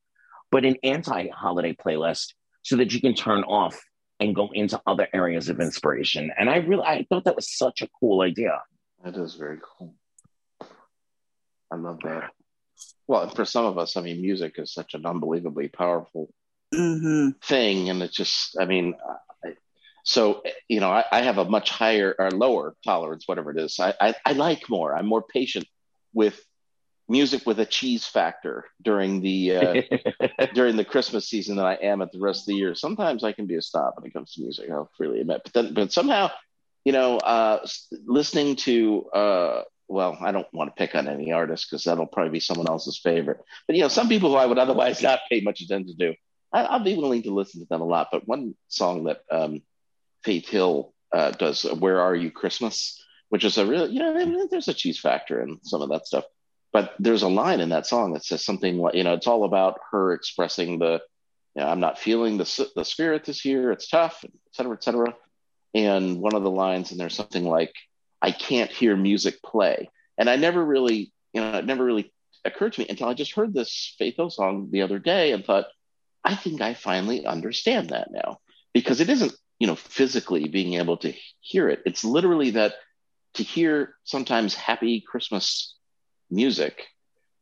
but an anti-holiday playlist so that you can turn off and go into other areas of inspiration. And I really I thought that was such a cool idea. That is very cool. I love that. Well, for some of us, I mean, music is such an unbelievably powerful mm-hmm. thing, and it's just, I mean, so you know I, I, have a much higher or lower tolerance whatever it is I, I, I like more i'm more patient with music with a cheese factor during the uh, during the christmas season than i am at the rest of the year. Sometimes i can be a snob when it comes to music i'll freely admit but then but somehow you know uh, listening to uh, well i don't want to pick on any artist because that'll probably be someone else's favorite. But you know some people who i would otherwise not pay much attention to I, will be willing to listen to them a lot. But one song that um, Faith Hill uh, does "Where Are You Christmas," which is a real, you know, there's a cheese factor in some of that stuff. But there's a line in that song that says something like, you know, it's all about her expressing the, you know, I'm not feeling the the spirit this year. It's tough, et cetera, et cetera. And one of the lines and there's something like, I can't hear music play. And I never really, you know, it never really occurred to me until I just heard this Faith Hill song the other day and thought, I think I finally understand that now because it isn't, you know, physically being able to hear it. It's literally that to hear sometimes happy Christmas music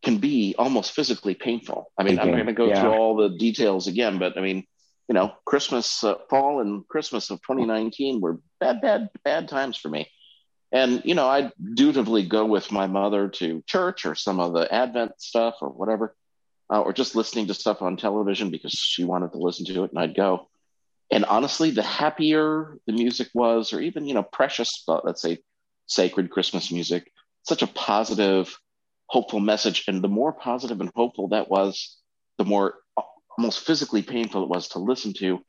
can be almost physically painful. I mean, I'm not going to go yeah. through all the details again, but I mean, you know, Christmas, uh, fall and Christmas of 2019 were bad, bad, bad times for me. And, you know, I'd dutifully go with my mother to church or some of the Advent stuff or whatever, uh, or just listening to stuff on television because she wanted to listen to it and I'd go. And honestly, the happier the music was, or even, you know, precious, but let's say sacred Christmas music, such a positive, hopeful message. And the more positive and hopeful that was, the more almost physically painful it was to listen to,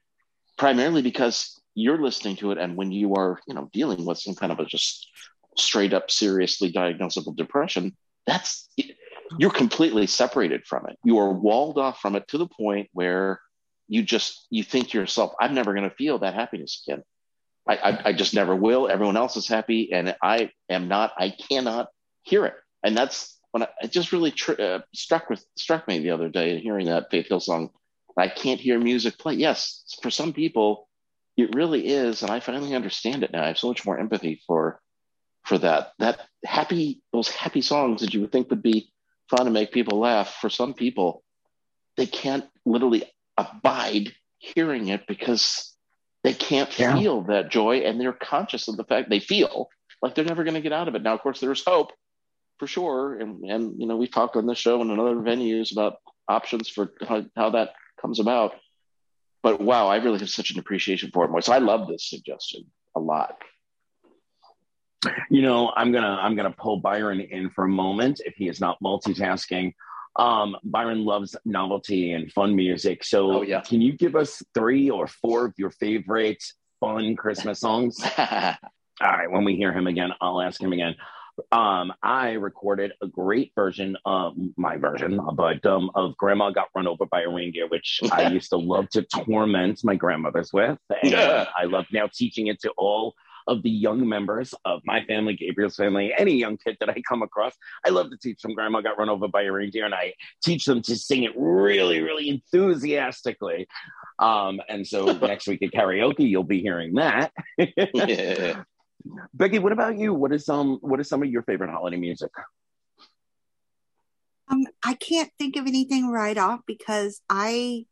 primarily because you're listening to it. And when you are, you know, dealing with some kind of a just straight up seriously diagnosable depression, that's you're completely separated from it. You are walled off from it to the point where you just you think to yourself, I'm never going to feel that happiness again. I, I, I just never will. Everyone else is happy, and I am not. I cannot hear it, and that's when I, it just really tr- uh, struck with struck me the other day hearing that Faith Hill song. I can't hear music play. Yes, for some people, it really is, and I finally understand it now. I have so much more empathy for for that. That happy those happy songs that you would think would be fun to make people laugh. For some people, they can't literally abide hearing it because they can't yeah. feel that joy, and they're conscious of the fact they feel like they're never going to get out of it. Now, of course, there's hope for sure. And, and you know, we've talked on this show and in other venues about options for how, how that comes about. But wow, I really have such an appreciation for it. more. So I love this suggestion a lot. You know, I'm gonna I'm gonna pull Byron in for a moment if he is not multitasking. Um, Byron loves novelty and fun music. So oh, yeah. can you give us three or four of your favorite fun Christmas songs? All right, when we hear him again, I'll ask him again um, I recorded a great version of my version, but um, of Grandma Got Run Over by a Reindeer, which I used to love to torment my grandmothers with. And yeah. I love now teaching it to all of the young members of my family, Gabriel's family, any young kid that I come across. I love to teach them Grandma Got Run Over by a Reindeer, and I teach them to sing it really, really enthusiastically. Um, and so next week at karaoke, you'll be hearing that. yeah. Becky, what about you? What is some what is some of your favorite holiday music? Um, I can't think of anything right off because I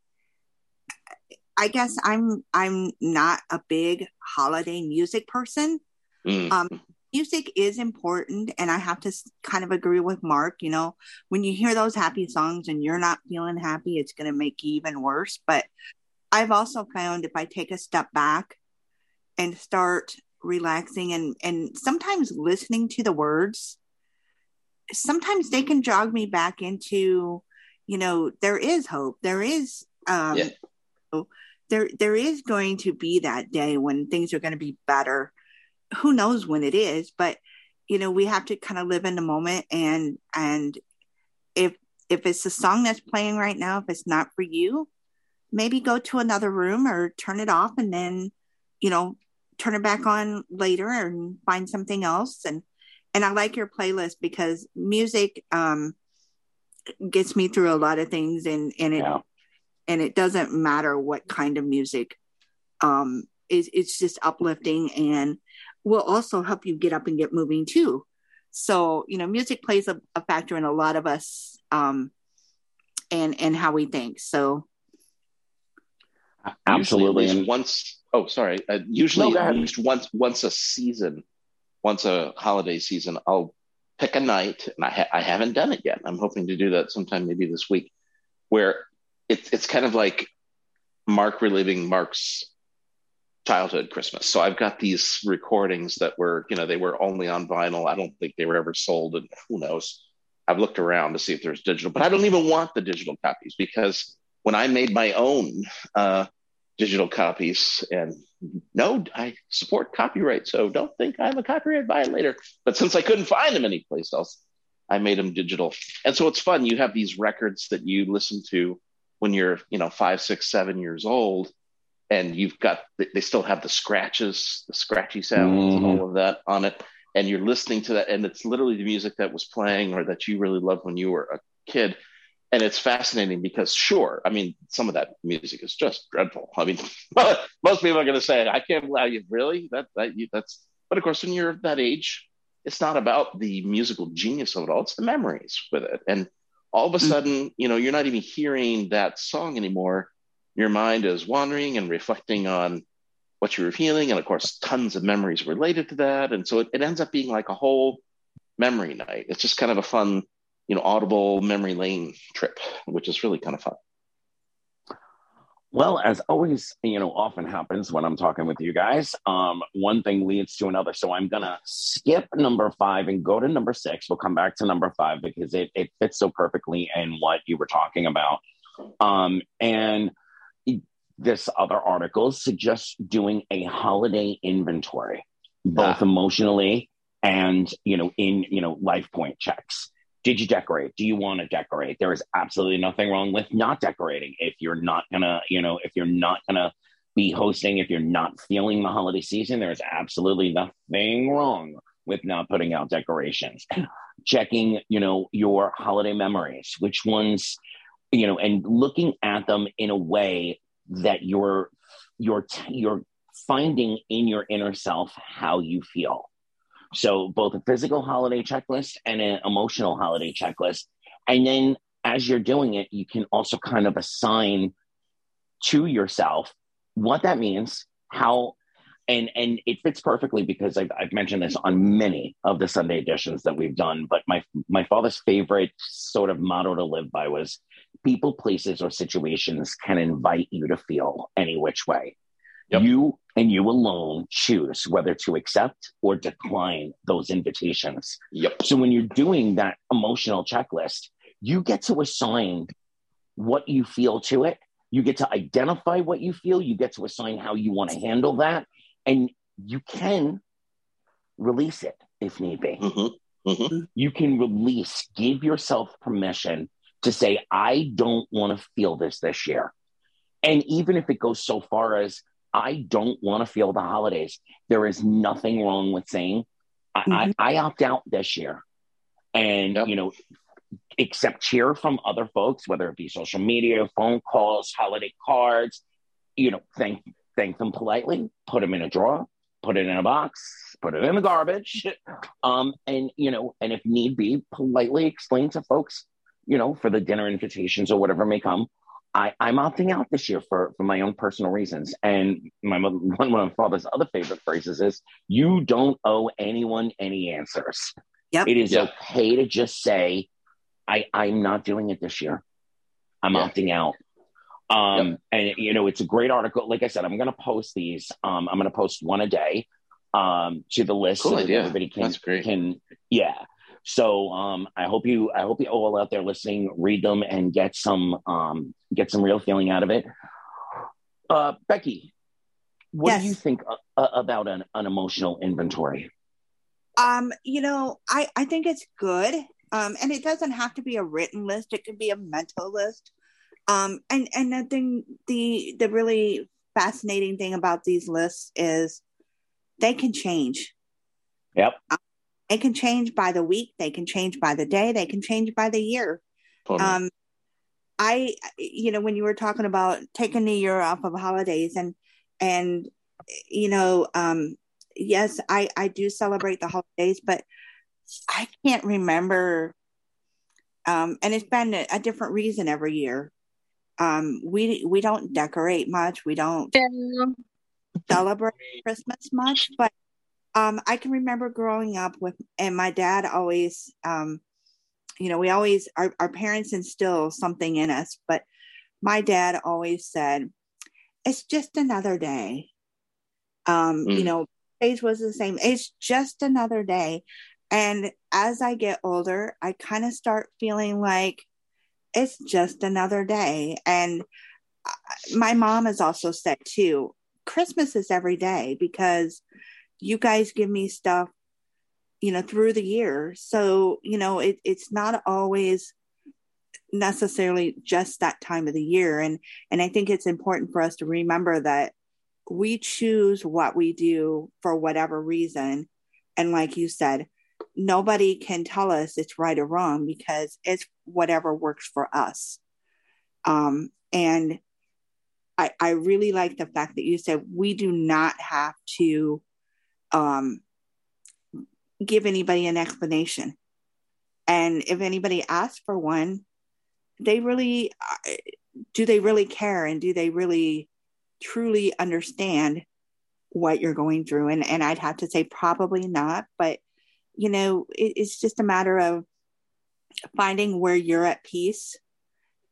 I guess I'm I'm not a big holiday music person. Mm. Um, music is important, and I have to kind of agree with Mark. You know, when you hear those happy songs and you're not feeling happy, it's going to make you even worse. But I've also found if I take a step back and start relaxing and and sometimes listening to the words sometimes they can jog me back into you know there is hope there is um yeah. there there is going to be that day when things are going to be better who knows when it is but you know we have to kind of live in the moment and and if if it's a song that's playing right now if it's not for you maybe go to another room or turn it off and then you know turn it back on later and find something else. And and I like your playlist because music um gets me through a lot of things and and it yeah. and it doesn't matter what kind of music um is it's just uplifting and will also help you get up and get moving too. So you know music plays a, a factor in a lot of us um and and how we think. So absolutely. and once Oh, sorry. Uh, usually, no, at least once once a season, once a holiday season, I'll pick a night, and I, ha- I haven't done it yet. I'm hoping to do that sometime, maybe this week, where it's it's kind of like Mark reliving Mark's childhood Christmas. So I've got these recordings that were, you know, they were only on vinyl. I don't think they were ever sold, and who knows. I've looked around to see if there's digital, but I don't even want the digital copies because when I made my own uh, digital copies. And no, I support copyright, so don't think I'm a copyright violator. But since I couldn't find them anyplace else, I made them digital. And so it's fun. You have these records that you listen to when you're, you know, five, six, seven years old, and you've got they still have the scratches, the scratchy sounds, mm-hmm. and all of that on it. And you're listening to that, and it's literally the music that was playing or that you really loved when you were a kid. And it's fascinating because, sure, I mean, some of that music is just dreadful. I mean, most people are going to say, "I can't believe you really that that you, that's." But of course, when you're that age, it's not about the musical genius of it all; it's the memories with it. And all of a mm. sudden, you know, you're not even hearing that song anymore. Your mind is wandering and reflecting on what you were feeling. And of course, tons of memories related to that. And so it, it ends up being like a whole memory night. It's just kind of a fun, you know, audible memory lane trip, which is really kind of fun. Well, as always, you know, often happens when I'm talking with you guys, um, one thing leads to another. So I'm going to skip number five and go to number six. We'll come back to number five because it, it fits so perfectly in what you were talking about. Um, and this other article suggests doing a holiday inventory, both ah. emotionally and, you know, in, you know, life point checks did you decorate? Do you want to decorate? There is absolutely nothing wrong with not decorating if you're not gonna you know if you're not gonna be hosting if you're not feeling the holiday season there's absolutely nothing wrong with not putting out decorations. Checking you know your holiday memories which ones you know and looking at them in a way that you're you're you're finding in your inner self how you feel so both a physical holiday checklist and an emotional holiday checklist. And then as you're doing it, you can also kind of assign to yourself what that means, how and and it fits perfectly because I've, I've mentioned this on many of the Sunday editions that we've done. But my my father's favorite sort of motto to live by was people, places, or situations can invite you to feel any which way. Yep. You and you alone choose whether to accept or decline those invitations. Yep. So when you're doing that emotional checklist, you get to assign what you feel to it. You get to identify what you feel. You get to assign how you want to handle that. And you can release it if need be. Mm-hmm. Mm-hmm. You can release, give yourself permission to say, I don't want to feel this this year. And even if it goes so far as I don't want to feel the holidays. There is nothing wrong with saying, I, mm-hmm. I, I opt out this year. And, yep. you know, accept cheer from other folks, whether it be social media, phone calls, holiday cards, you know, thank thank them politely, put them in a drawer, put it in a box, put it in the garbage. Um, and you know, and if need be, politely explain to folks, you know, for the dinner invitations or whatever may come, I, I'm opting out this year for, for my own personal reasons. And my one of my father's other favorite phrases is, "You don't owe anyone any answers." Yep. It is yep. okay to just say, "I I'm not doing it this year. I'm yeah. opting out." Um, yep. and you know, it's a great article. Like I said, I'm going to post these. Um, I'm going to post one a day um, to the list cool so idea. everybody can can yeah so um, I hope you I hope you all out there listening read them and get some um, get some real feeling out of it. Uh, Becky, what yes. do you think uh, about an, an emotional inventory? Um, you know, I I think it's good. Um, and it doesn't have to be a written list; it could be a mental list. Um, and and the thing, the the really fascinating thing about these lists is they can change. Yep. Um, they can change by the week, they can change by the day, they can change by the year. Totally. Um, I, you know, when you were talking about taking the year off of holidays and, and, you know, um, yes, I, I do celebrate the holidays, but I can't remember. Um, and it's been a, a different reason every year. Um, we, we don't decorate much. We don't yeah. celebrate Christmas much, but um, I can remember growing up with, and my dad always, um, you know, we always, our, our parents instill something in us, but my dad always said, it's just another day. Um, mm. You know, age was the same. It's just another day. And as I get older, I kind of start feeling like it's just another day. And uh, my mom has also said too, Christmas is every day because you guys give me stuff you know, through the year. So, you know, it, it's not always necessarily just that time of the year. And and I think it's important for us to remember that we choose what we do for whatever reason. And like you said, nobody can tell us it's right or wrong because it's whatever works for us. Um, and I, I really like the fact that you said we do not have to um, give anybody an explanation. And if anybody asks for one, they really uh, do they really care and do they really truly understand what you're going through? And and I'd have to say probably not, but you know, it, it's just a matter of finding where you're at peace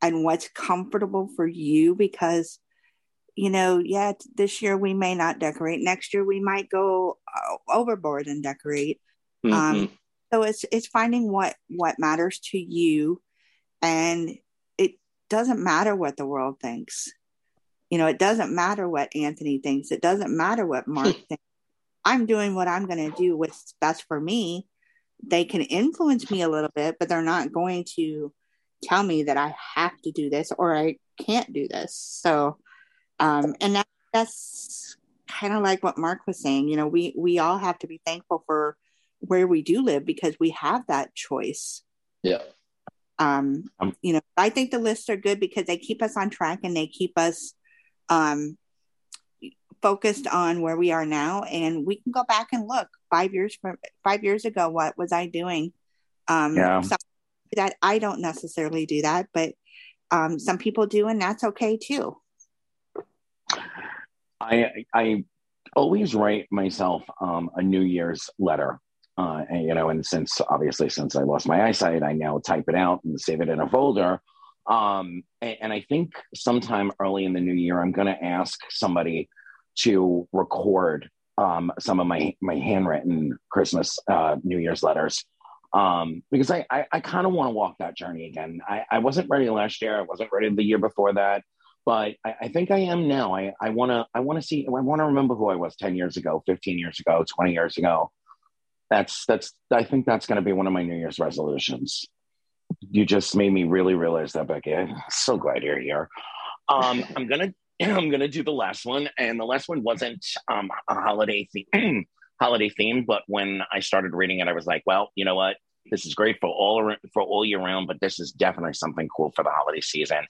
and what's comfortable for you because you know yeah this year we may not decorate next year we might go uh, overboard and decorate mm-hmm. um, so it's it's finding what what matters to you and it doesn't matter what the world thinks you know it doesn't matter what anthony thinks it doesn't matter what mark thinks i'm doing what i'm going to do what's best for me they can influence me a little bit but they're not going to tell me that I have to do this or I can't do this. So, um, and that, that's kind of like what Mark was saying. You know, we we all have to be thankful for where we do live because we have that choice. Yeah. Um, um you know, I think the lists are good because they keep us on track and they keep us um focused on where we are now and we can go back and look five years from five years ago what was i doing um yeah that I don't necessarily do that, but um, some people do, and that's okay too. I I always write myself um, a New Year's letter, uh, and, you know, and since obviously since I lost my eyesight, I now type it out and save it in a folder. Um, and, and I think sometime early in the new year, I'm going to ask somebody to record um, some of my my handwritten Christmas uh, New Year's letters um, because I I, I kind of want to walk that journey again. I, I wasn't ready last year. I wasn't ready the year before that, but I, I think I am now. I I want to I want to see. I want to remember who I was ten years ago, fifteen years ago, twenty years ago. That's that's. I think that's going to be one of my New Year's resolutions. You just made me really realize that, Becky. I'm so glad you're here. Um, I'm gonna I'm gonna do the last one, and the last one wasn't um, a holiday theme. holiday theme, but when I started reading it, I was like, well, you know what? This is great for all for all year round, but this is definitely something cool for the holiday season.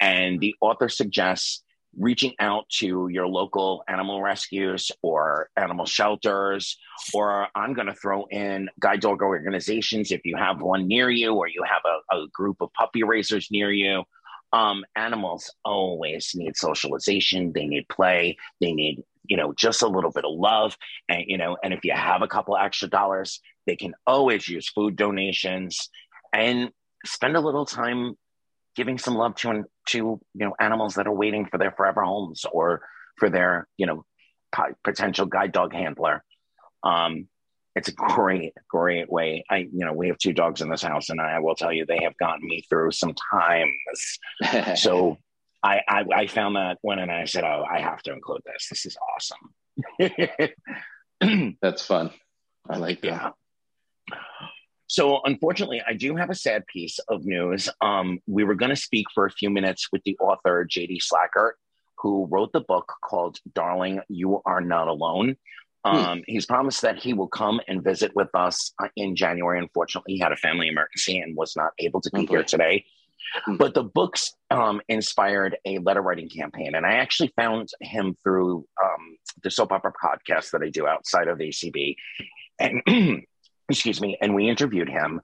And the author suggests reaching out to your local animal rescues or animal shelters, or I'm going to throw in guide dog organizations if you have one near you, or you have a, a group of puppy raisers near you. Um, animals always need socialization, they need play, they need you know, just a little bit of love. And, you know, and if you have a couple extra dollars, they can always use food donations and spend a little time giving some love to, to, you know, animals that are waiting for their forever homes or for their, you know, potential guide dog handler. Um, it's a great, great way. I, you know, we have two dogs in this house, and I will tell you, they have gotten me through some times. so I, I, I found that one and I said, oh, I have to include this. This is awesome. That's fun. I like that. Yeah. So, unfortunately, I do have a sad piece of news. Um, we were going to speak for a few minutes with the author, J.D. Slackert, who wrote the book called Darling, You Are Not Alone. Hmm. Um, hmm. He's promised that he will come and visit with us uh, in January. Unfortunately, he had a family emergency and was not able to be okay. here today. Mm-hmm. But the books um, inspired a letter writing campaign. And I actually found him through um, the soap opera podcast that I do outside of ACB. And excuse me, and we interviewed him.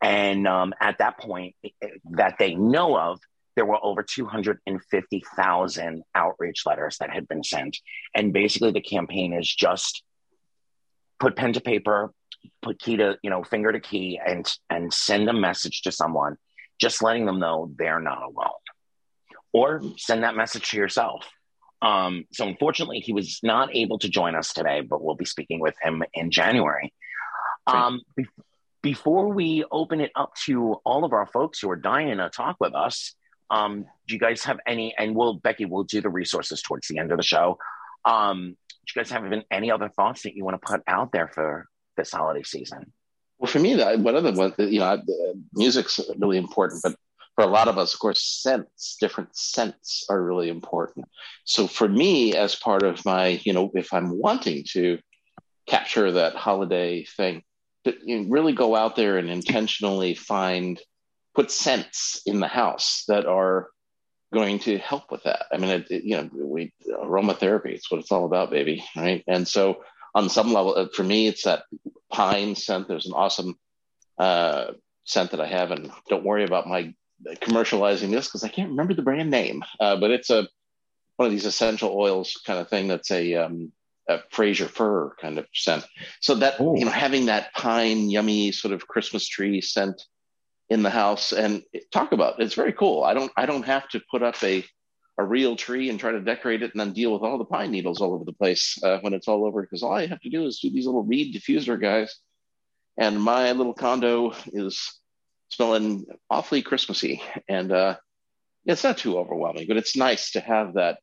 And um, at that point, eh, eh, that they know of, there were over 250,000 outreach letters that had been sent. And basically, the campaign is just put pen to paper, put key to, you know, finger to key, and and send a message to someone just letting them know they're not alone. Or send that message to yourself. Um, so unfortunately, he was not able to join us today, but we'll be speaking with him in January. Um, be- before we open it up to all of our folks who are dying to talk with us, um, do you guys have any? And we'll Becky, we'll do the resources towards the end of the show. Um, do you guys have any other thoughts that you want to put out there for this holiday season? Well, for me, one of the you know, music's really important, but for a lot of us, of course, scents, different scents are really important. So for me, as part of my, you know, if I'm wanting to capture that holiday thing, you know, really go out there and intentionally find, put scents in the house that are going to help with that. I mean, it, it, you know, we aromatherapy, it's what it's all about, baby. Right. And so on some level, uh, for me, it's that pine scent. There's an awesome uh, scent that I have, and don't worry about my commercializing this because I can't remember the brand name, uh, but it's a one of these essential oils kind of thing that's a, um, a Fraser fir kind of scent. So that Ooh. you know, having that pine, yummy sort of Christmas tree scent in the house, and talk about it's very cool. I don't I don't have to put up a a real tree and try to decorate it and then deal with all the pine needles all over the place uh, when it's all over because all I have to do is do these little reed diffuser guys. And my little condo is smelling awfully Christmassy. And uh, it's not too overwhelming, but it's nice to have that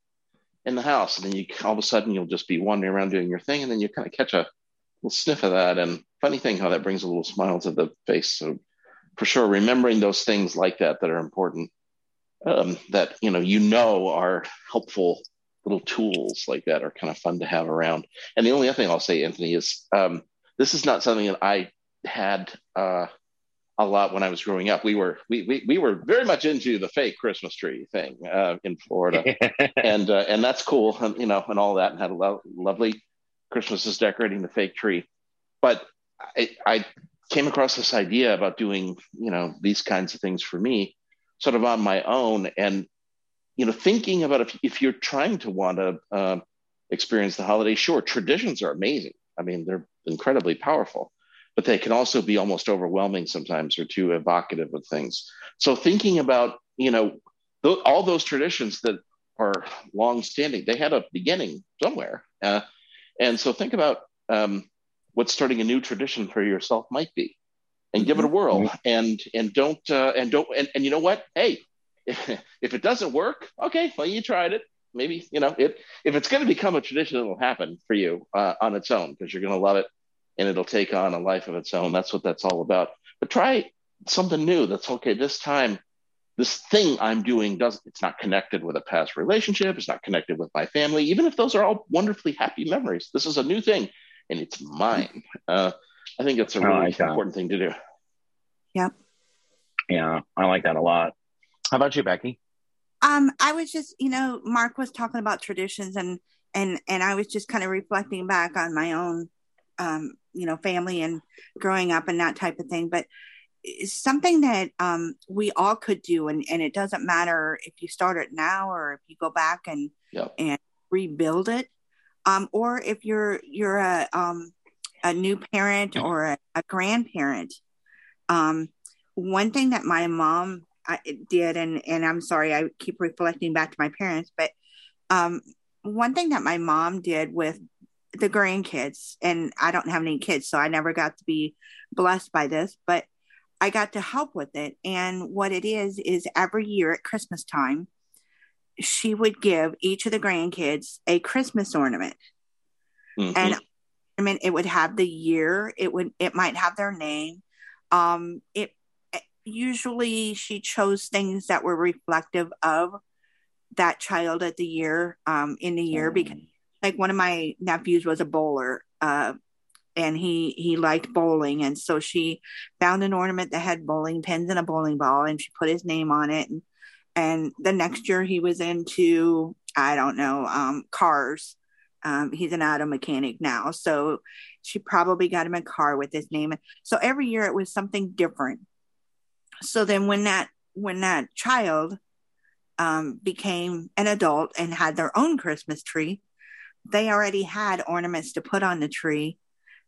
in the house. And then you all of a sudden you'll just be wandering around doing your thing, and then you kind of catch a little sniff of that. And funny thing how that brings a little smile to the face. So for sure, remembering those things like that that are important, um, that you know you know are helpful little tools like that are kind of fun to have around. And the only other thing I'll say, Anthony, is um, this is not something that I had. Uh, a lot when I was growing up. We were we we, we were very much into the fake Christmas tree thing uh, in Florida, and uh, and that's cool, and, you know, and all that, and had a lo- lovely Christmases decorating the fake tree. But I, I came across this idea about doing you know these kinds of things for me, sort of on my own, and you know thinking about if if you're trying to want to uh, experience the holiday, sure, traditions are amazing. I mean, they're incredibly powerful but they can also be almost overwhelming sometimes or too evocative of things. So thinking about, you know, th- all those traditions that are long standing, they had a beginning somewhere. Uh, and so think about um, what starting a new tradition for yourself might be and give it a mm-hmm. whirl mm-hmm. and and don't uh, and don't and, and you know what hey if, if it doesn't work okay well you tried it maybe you know it if it's going to become a tradition it'll happen for you uh, on its own because you're going to love it and it'll take on a life of its own. That's what that's all about. But try something new. That's okay. This time, this thing I'm doing doesn't it's not connected with a past relationship. It's not connected with my family, even if those are all wonderfully happy memories. This is a new thing, and it's mine. Uh, I think it's a really like important thing to do. Yep. Yeah, I like that a lot. How about you, Becky? Um, I was just, you know, Mark was talking about traditions, and and and I was just kind of reflecting back on my own um, you know family and growing up and that type of thing. But something that um, we all could do and, and it doesn't matter if you start it now or if you go back and yep. and rebuild it. Um, or if you're you're a um, a new parent or a, a grandparent. Um, one thing that my mom uh, did and and I'm sorry I keep reflecting back to my parents but um, one thing that my mom did with the grandkids and i don't have any kids so i never got to be blessed by this but i got to help with it. And what it is is every year at christmas time she would give each of the grandkids a christmas ornament. Mm-hmm. and i mean it would have the year it would it might have their name. Um it usually she chose things that were reflective of that child at the year um in the year because like one of my nephews was a bowler uh, and he he liked bowling. And so she found an ornament that had bowling pins and a bowling ball and she put his name on it. And and the next year he was into i don't know um, cars. Um, he's an auto mechanic now. So she probably got him a car with his name. So every year it was something different. So then when that when that child um, became an adult and had their own christmas tree they already had ornaments to put on the tree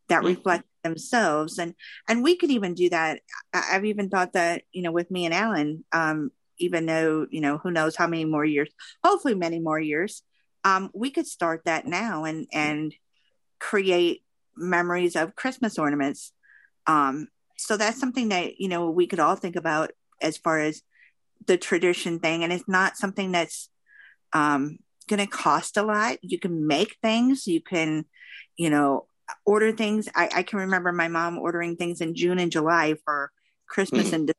that mm-hmm. reflect themselves. And and we could even do that. I've even thought that you know with me and alan um even though you know who knows how many more years hopefully many more years um we could start that now and and create memories of christmas ornaments. Um so that's something that you know we could all think about as far as the tradition thing. And it's not something that's um going to cost a lot. You can make things. You can, you know, order things. I, I can remember my mom ordering things in June and July for Christmas mm. and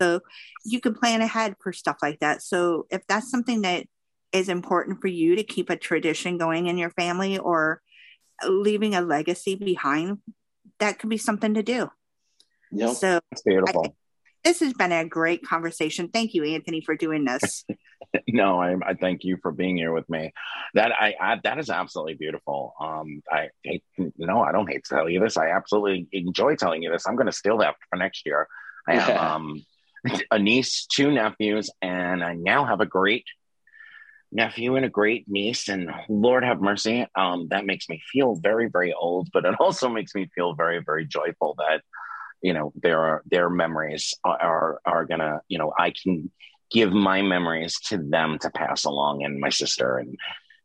so you can plan ahead for stuff like that. So if that's something that is important for you to keep a tradition going in your family or leaving a legacy behind, that could be something to do. Yep. So it's beautiful. I, this has been a great conversation. Thank you, Anthony, for doing this. no, I, I, thank you for being here with me. That I, I that is absolutely beautiful. Um, I hate, no, I don't hate to tell you this. I absolutely enjoy telling you this. I'm going to steal that for next year. I have yeah. um, a niece, two nephews, and I now have a great nephew and a great niece. And Lord have mercy, um, that makes me feel very, very old, but it also makes me feel very, very joyful that you know their their memories are are gonna you know I can give my memories to them to pass along and my sister and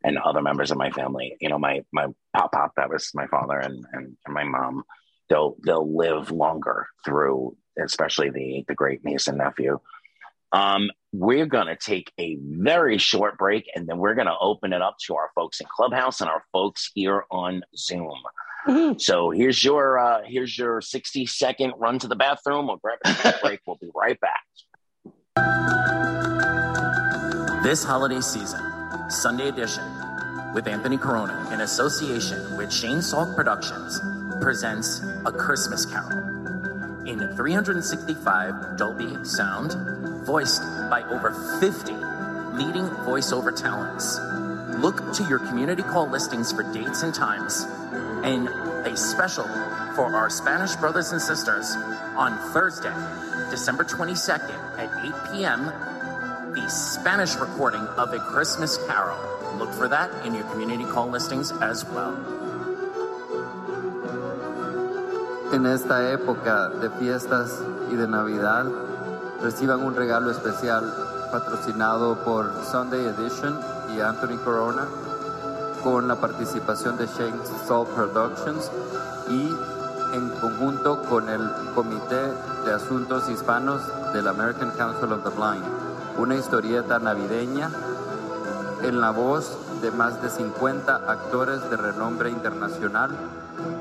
and other members of my family. You know my my pop pop that was my father and, and and my mom they'll they'll live longer through especially the the great niece and nephew. Um, we're going to take a very short break and then we're going to open it up to our folks in clubhouse and our folks here on zoom Mm-hmm. So here's your uh, here's your 60 second run to the bathroom. We'll grab a break. We'll be right back. This holiday season, Sunday edition with Anthony Corona in association with Shane Salk Productions presents A Christmas Carol in 365 Dolby sound, voiced by over 50 leading voiceover talents. Look to your community call listings for dates and times and a special for our Spanish brothers and sisters on Thursday, December 22nd at 8 p.m. The Spanish recording of A Christmas Carol. Look for that in your community call listings as well. En esta época de fiestas y de Navidad, reciban un regalo especial patrocinado por Sunday Edition y Anthony Corona con la participación de Shane Soul Productions y en conjunto con el Comité de Asuntos Hispanos del American Council of the Blind. Una historieta navideña en la voz de más de 50 actores de renombre internacional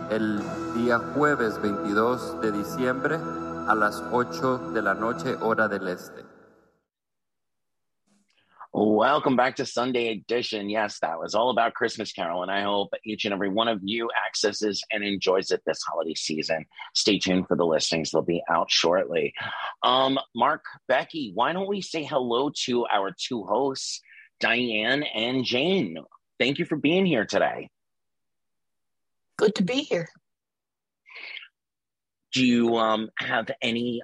el día jueves 22 de diciembre a las 8 de la noche hora del este. Welcome back to Sunday Edition. Yes, that was all about Christmas Carol, and I hope each and every one of you accesses and enjoys it this holiday season. Stay tuned for the listings; they'll be out shortly. Um, Mark, Becky, why don't we say hello to our two hosts, Diane and Jane? Thank you for being here today. Good to be here. Do you um, have any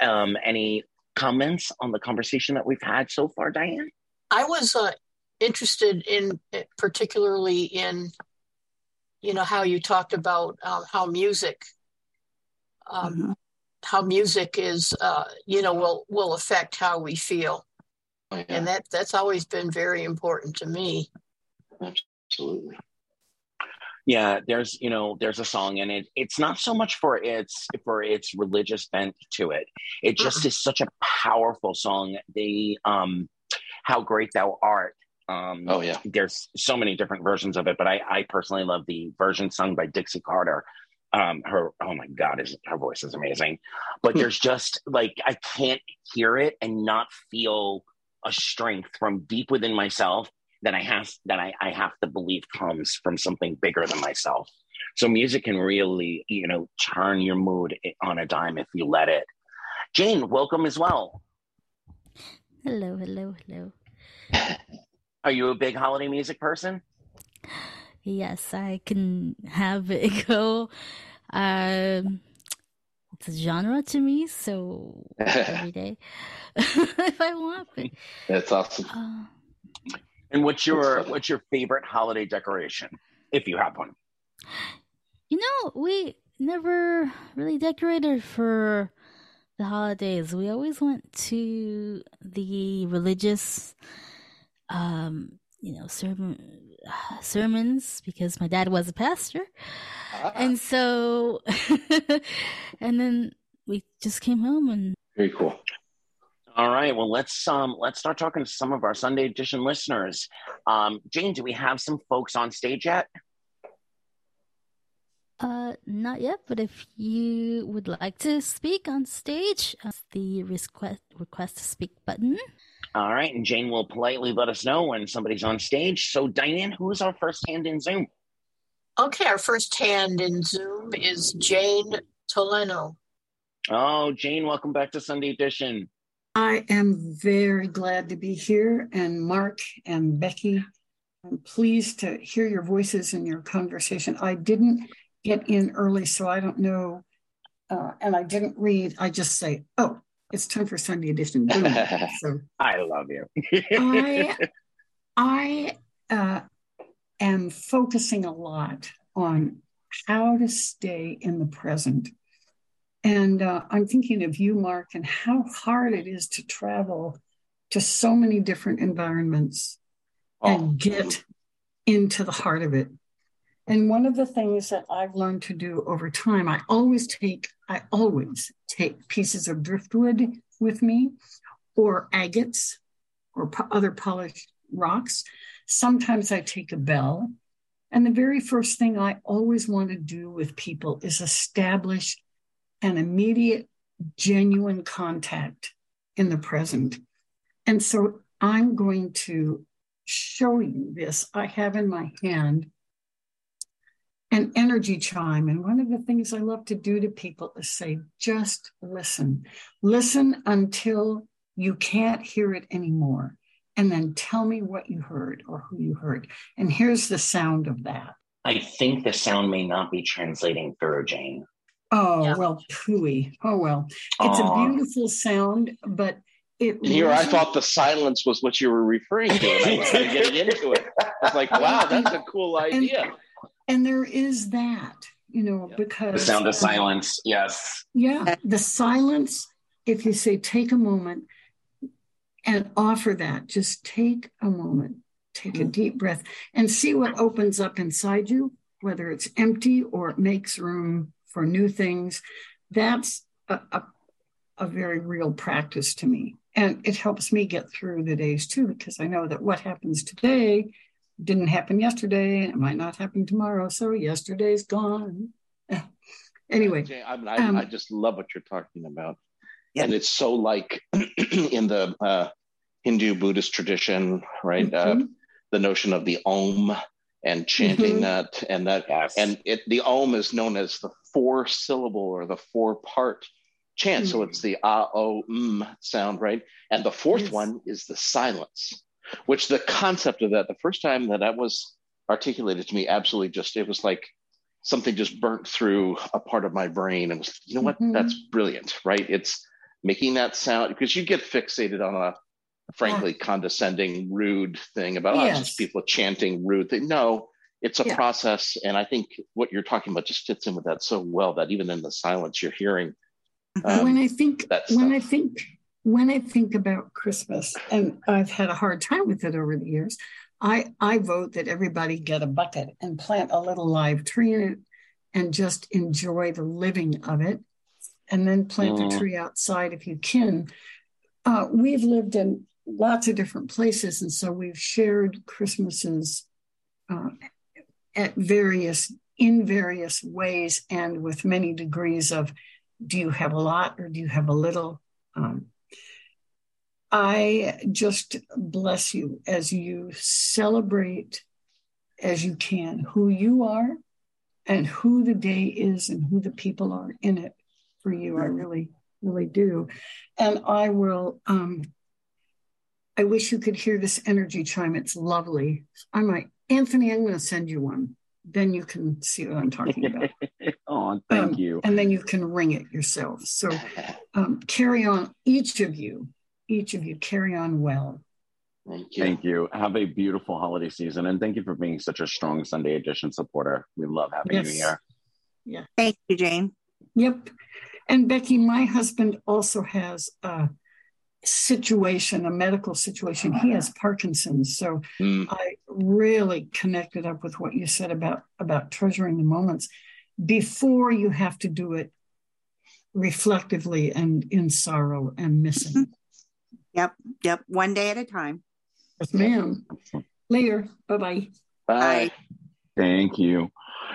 um, any comments on the conversation that we've had so far, Diane? I was uh, interested in eh, particularly in, you know, how you talked about um, how music, um, mm-hmm. how music is, uh, you know, will will affect how we feel, oh, yeah. and that that's always been very important to me. Absolutely yeah there's you know there's a song and it. It's not so much for its for its religious bent to it. It just is such a powerful song. They um how great thou art um oh yeah. there's so many different versions of it but i i personally love the version sung by dixie carter. Um her oh my god is her voice is amazing. But hmm. there's just like i can't hear it and not feel a strength from deep within myself that I have that I, I have to believe comes from something bigger than myself. So music can really, you know, turn your mood on a dime if you let it. Jane, welcome as well. Hello, hello, hello. Are you a big holiday music person? Yes, I can have it go. Um, it's a genre to me, so every day if I want. But, That's awesome. Uh, and what's your what's your favorite holiday decoration, if you have one? You know, we never really decorated for the holidays. We always went to the religious, um, you know, sermon sermons because my dad was a pastor, ah. and so, and then we just came home and very cool. All right. Well, let's um let's start talking to some of our Sunday edition listeners. Um, Jane, do we have some folks on stage yet? Uh, not yet, but if you would like to speak on stage, uh, the request request to speak button. All right, and Jane will politely let us know when somebody's on stage. So, Diane, who is our first hand in Zoom? Okay, our first hand in Zoom is Jane Toleno. Oh, Jane, welcome back to Sunday Edition. I am very glad to be here, and Mark and Becky, I'm pleased to hear your voices and your conversation. I didn't get in early, so I don't know, uh, and I didn't read. I just say, "Oh, it's time for Sunday edition." Boom. so I love you. I I uh, am focusing a lot on how to stay in the present. And uh, I'm thinking of you, Mark, and how hard it is to travel to so many different environments oh. and get into the heart of it. And one of the things that I've learned to do over time, I always take, I always take pieces of driftwood with me or agates or po- other polished rocks. Sometimes I take a bell. And the very first thing I always want to do with people is establish an immediate, genuine contact in the present. And so I'm going to show you this. I have in my hand an energy chime. And one of the things I love to do to people is say, just listen. Listen until you can't hear it anymore. And then tell me what you heard or who you heard. And here's the sound of that. I think the sound may not be translating through, Jane. Oh, yeah. well, pooey. Oh, well. It's Aww. a beautiful sound, but it here I thought the silence was what you were referring to, and I was trying to get into it. I was like, wow, that's a cool idea. And, and there is that, you know, because the sound of silence. Yes. Yeah. The silence, if you say, take a moment and offer that, just take a moment, take mm-hmm. a deep breath and see what opens up inside you, whether it's empty or it makes room for new things. That's a, a, a very real practice to me. And it helps me get through the days too, because I know that what happens today didn't happen yesterday. And it might not happen tomorrow. So yesterday's gone. anyway, I, I, um, I, just love what you're talking about. Yeah. And it's so like in the uh, Hindu Buddhist tradition, right? Mm-hmm. Uh, the notion of the Om and chanting mm-hmm. that and that yes. and it the Om is known as the four syllable or the four part chant. Mm-hmm. So it's the ah o m sound, right? And the fourth yes. one is the silence which the concept of that, the first time that that was articulated to me, absolutely just, it was like something just burnt through a part of my brain and was, you know what, mm-hmm. that's brilliant, right? It's making that sound because you get fixated on a frankly yeah. condescending, rude thing about oh, yes. just people chanting rude thing. No, it's a yeah. process. And I think what you're talking about just fits in with that so well that even in the silence you're hearing. Um, when I think, when I think when I think about Christmas, and I've had a hard time with it over the years, I, I vote that everybody get a bucket and plant a little live tree in it and just enjoy the living of it. And then plant mm. the tree outside if you can. Uh, we've lived in lots of different places, and so we've shared Christmases uh, at various in various ways and with many degrees of do you have a lot or do you have a little um, I just bless you as you celebrate as you can who you are and who the day is and who the people are in it for you. I really, really do. And I will, um, I wish you could hear this energy chime. It's lovely. I might, Anthony, I'm going to send you one. Then you can see what I'm talking about. oh, thank um, you. And then you can ring it yourself. So um, carry on, each of you each of you carry on well. Thank you. Thank you. Have a beautiful holiday season. And thank you for being such a strong Sunday edition supporter. We love having yes. you here. Yeah. Thank you, Jane. Yep. And Becky, my husband also has a situation, a medical situation. He has Parkinson's. So mm. I really connected up with what you said about, about treasuring the moments before you have to do it reflectively and in sorrow and missing. Yep. Yep. One day at a time. Yes, ma'am. Later. Bye-bye. Bye. Thank you.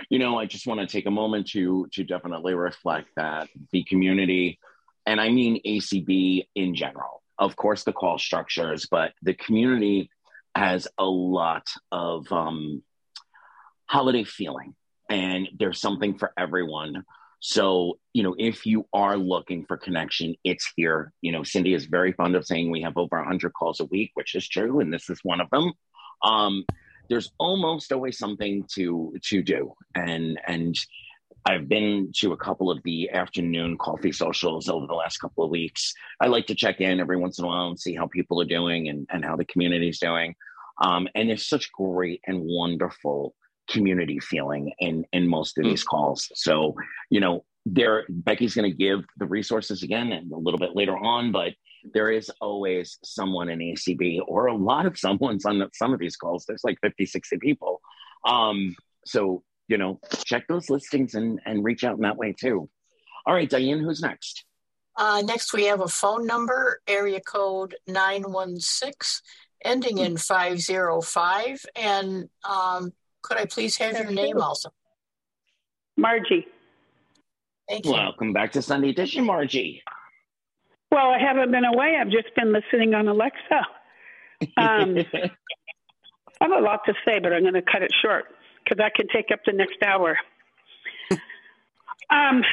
you know, I just want to take a moment to to definitely reflect that the community, and I mean ACB in general, of course, the call structures, but the community has a lot of um, holiday feeling, and there's something for everyone. So, you know, if you are looking for connection, it's here. You know, Cindy is very fond of saying we have over 100 calls a week, which is true, and this is one of them. Um, there's almost always something to to do, and and I've been to a couple of the afternoon coffee socials over the last couple of weeks. I like to check in every once in a while and see how people are doing and, and how the community is doing. Um, and there's such great and wonderful community feeling in in most of these calls. So, you know, there Becky's going to give the resources again and a little bit later on, but there is always someone in ACB or a lot of someone's on some of these calls. There's like 50, 60 people. Um, so, you know, check those listings and, and reach out in that way too. All right, Diane, who's next? Uh, next, we have a phone number, area code 916, ending in 505. And um, could I please have your name also? Margie. Thank you. Welcome back to Sunday Edition, Margie. Well, I haven't been away. I've just been listening on Alexa. Um, I have a lot to say, but I'm going to cut it short because that can take up the next hour. um,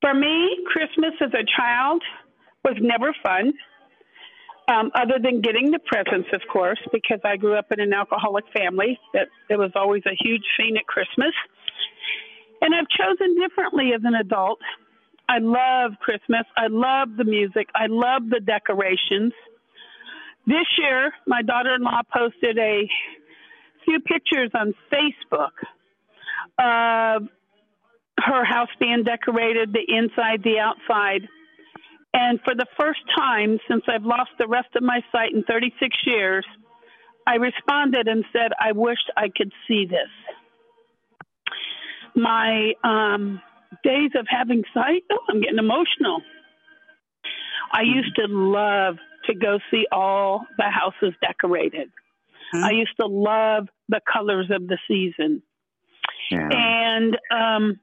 for me, Christmas as a child was never fun, um, other than getting the presents, of course, because I grew up in an alcoholic family. That there was always a huge scene at Christmas, and I've chosen differently as an adult. I love Christmas. I love the music. I love the decorations. This year, my daughter in law posted a few pictures on Facebook of her house being decorated, the inside, the outside. And for the first time since I've lost the rest of my sight in 36 years, I responded and said, I wished I could see this. My um, days of having sight, oh, I'm getting emotional. I used to love to go see all the houses decorated. Mm-hmm. I used to love the colors of the season. Yeah. And um,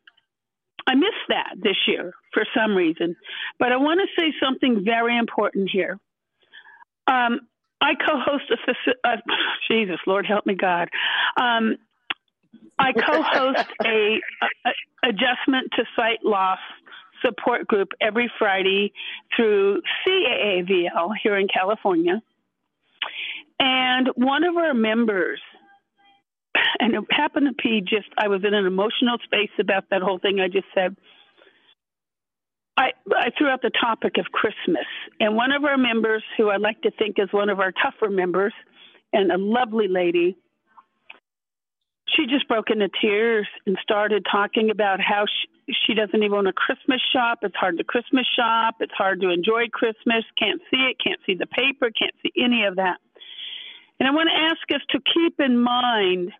I missed that this year for some reason. But I want to say something very important here. Um, I co-host a uh, Jesus, Lord help me, God. Um, I co-host a, a, adjustment to sight loss support group every Friday through CAAVL here in California. And one of our members, and it happened to be just, I was in an emotional space about that whole thing I just said. I, I threw out the topic of Christmas, and one of our members, who I like to think is one of our tougher members, and a lovely lady, she just broke into tears and started talking about how she, she doesn't even own a Christmas shop. It's hard to Christmas shop. It's hard to enjoy Christmas. Can't see it. Can't see the paper. Can't see any of that. And I want to ask us to keep in mind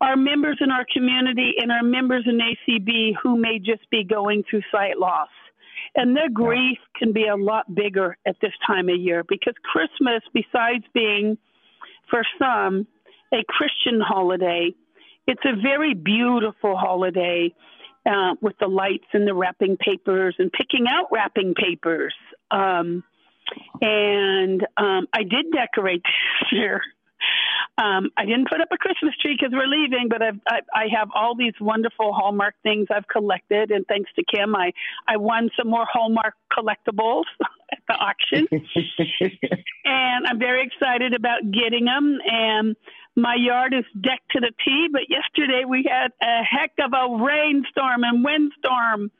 our members in our community and our members in ACB who may just be going through sight loss. And their grief can be a lot bigger at this time of year because Christmas, besides being for some a Christian holiday, it's a very beautiful holiday uh, with the lights and the wrapping papers and picking out wrapping papers. Um, and um, I did decorate this year. Um, I didn't put up a Christmas tree because we're leaving, but I've, I, I have all these wonderful Hallmark things I've collected, and thanks to Kim, I I won some more Hallmark collectibles at the auction, and I'm very excited about getting them. And my yard is decked to the T, but yesterday we had a heck of a rainstorm and windstorm,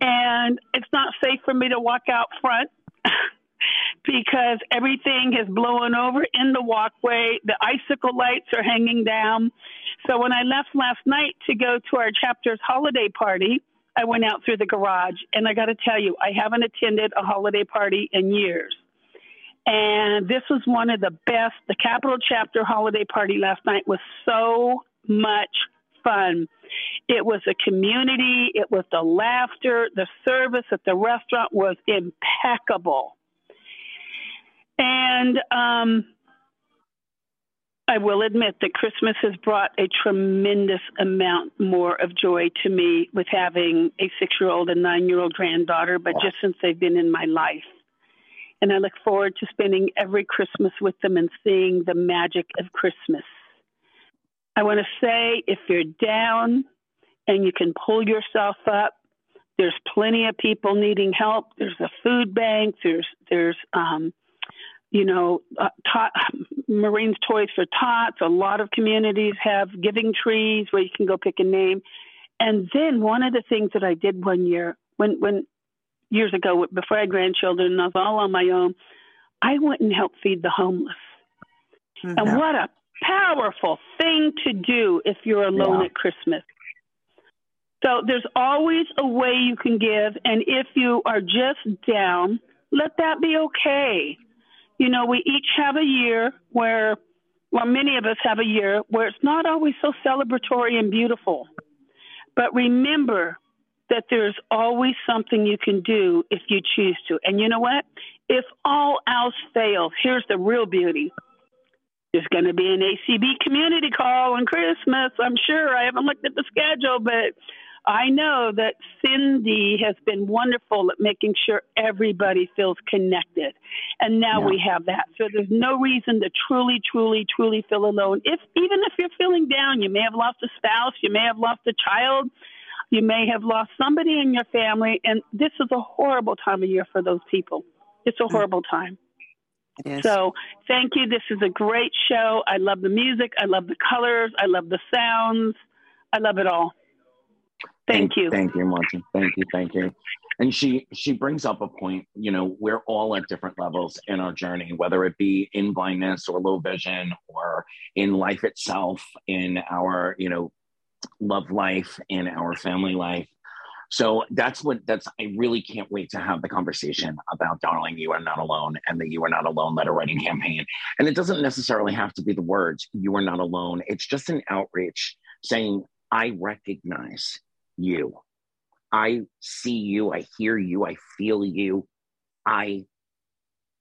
and it's not safe for me to walk out front. Because everything has blown over in the walkway. The icicle lights are hanging down. So when I left last night to go to our chapter's holiday party, I went out through the garage. And I got to tell you, I haven't attended a holiday party in years. And this was one of the best. The Capital Chapter holiday party last night was so much fun. It was a community, it was the laughter, the service at the restaurant was impeccable. And um, I will admit that Christmas has brought a tremendous amount more of joy to me with having a six year old and nine year old granddaughter, but just since they've been in my life. And I look forward to spending every Christmas with them and seeing the magic of Christmas. I want to say if you're down and you can pull yourself up, there's plenty of people needing help. There's a food bank. There's there's um, you know uh, tot, Marines Toys for Tots. A lot of communities have giving trees where you can go pick a name. And then one of the things that I did one year when when years ago before I had grandchildren and I was all on my own, I went and helped feed the homeless. Mm-hmm. And what a powerful thing to do if you're alone yeah. at Christmas. So there's always a way you can give. And if you are just down, let that be okay. You know, we each have a year where, well, many of us have a year where it's not always so celebratory and beautiful. But remember that there's always something you can do if you choose to. And you know what? If all else fails, here's the real beauty. There's going to be an ACB community call on Christmas. I'm sure. I haven't looked at the schedule, but I know that Cindy has been wonderful at making sure everybody feels connected. And now yeah. we have that. So there's no reason to truly, truly, truly feel alone. If even if you're feeling down, you may have lost a spouse, you may have lost a child, you may have lost somebody in your family, and this is a horrible time of year for those people. It's a mm. horrible time. So thank you. This is a great show. I love the music. I love the colors. I love the sounds. I love it all. Thank, you. Thank you, Martin. Thank you. Thank you. And she she brings up a point. You know, we're all at different levels in our journey, whether it be in blindness or low vision, or in life itself, in our you know love life, in our family life. So that's what that's. I really can't wait to have the conversation about darling, you are not alone, and the you are not alone letter writing campaign. And it doesn't necessarily have to be the words "you are not alone." It's just an outreach saying, "I recognize you. I see you. I hear you. I feel you. I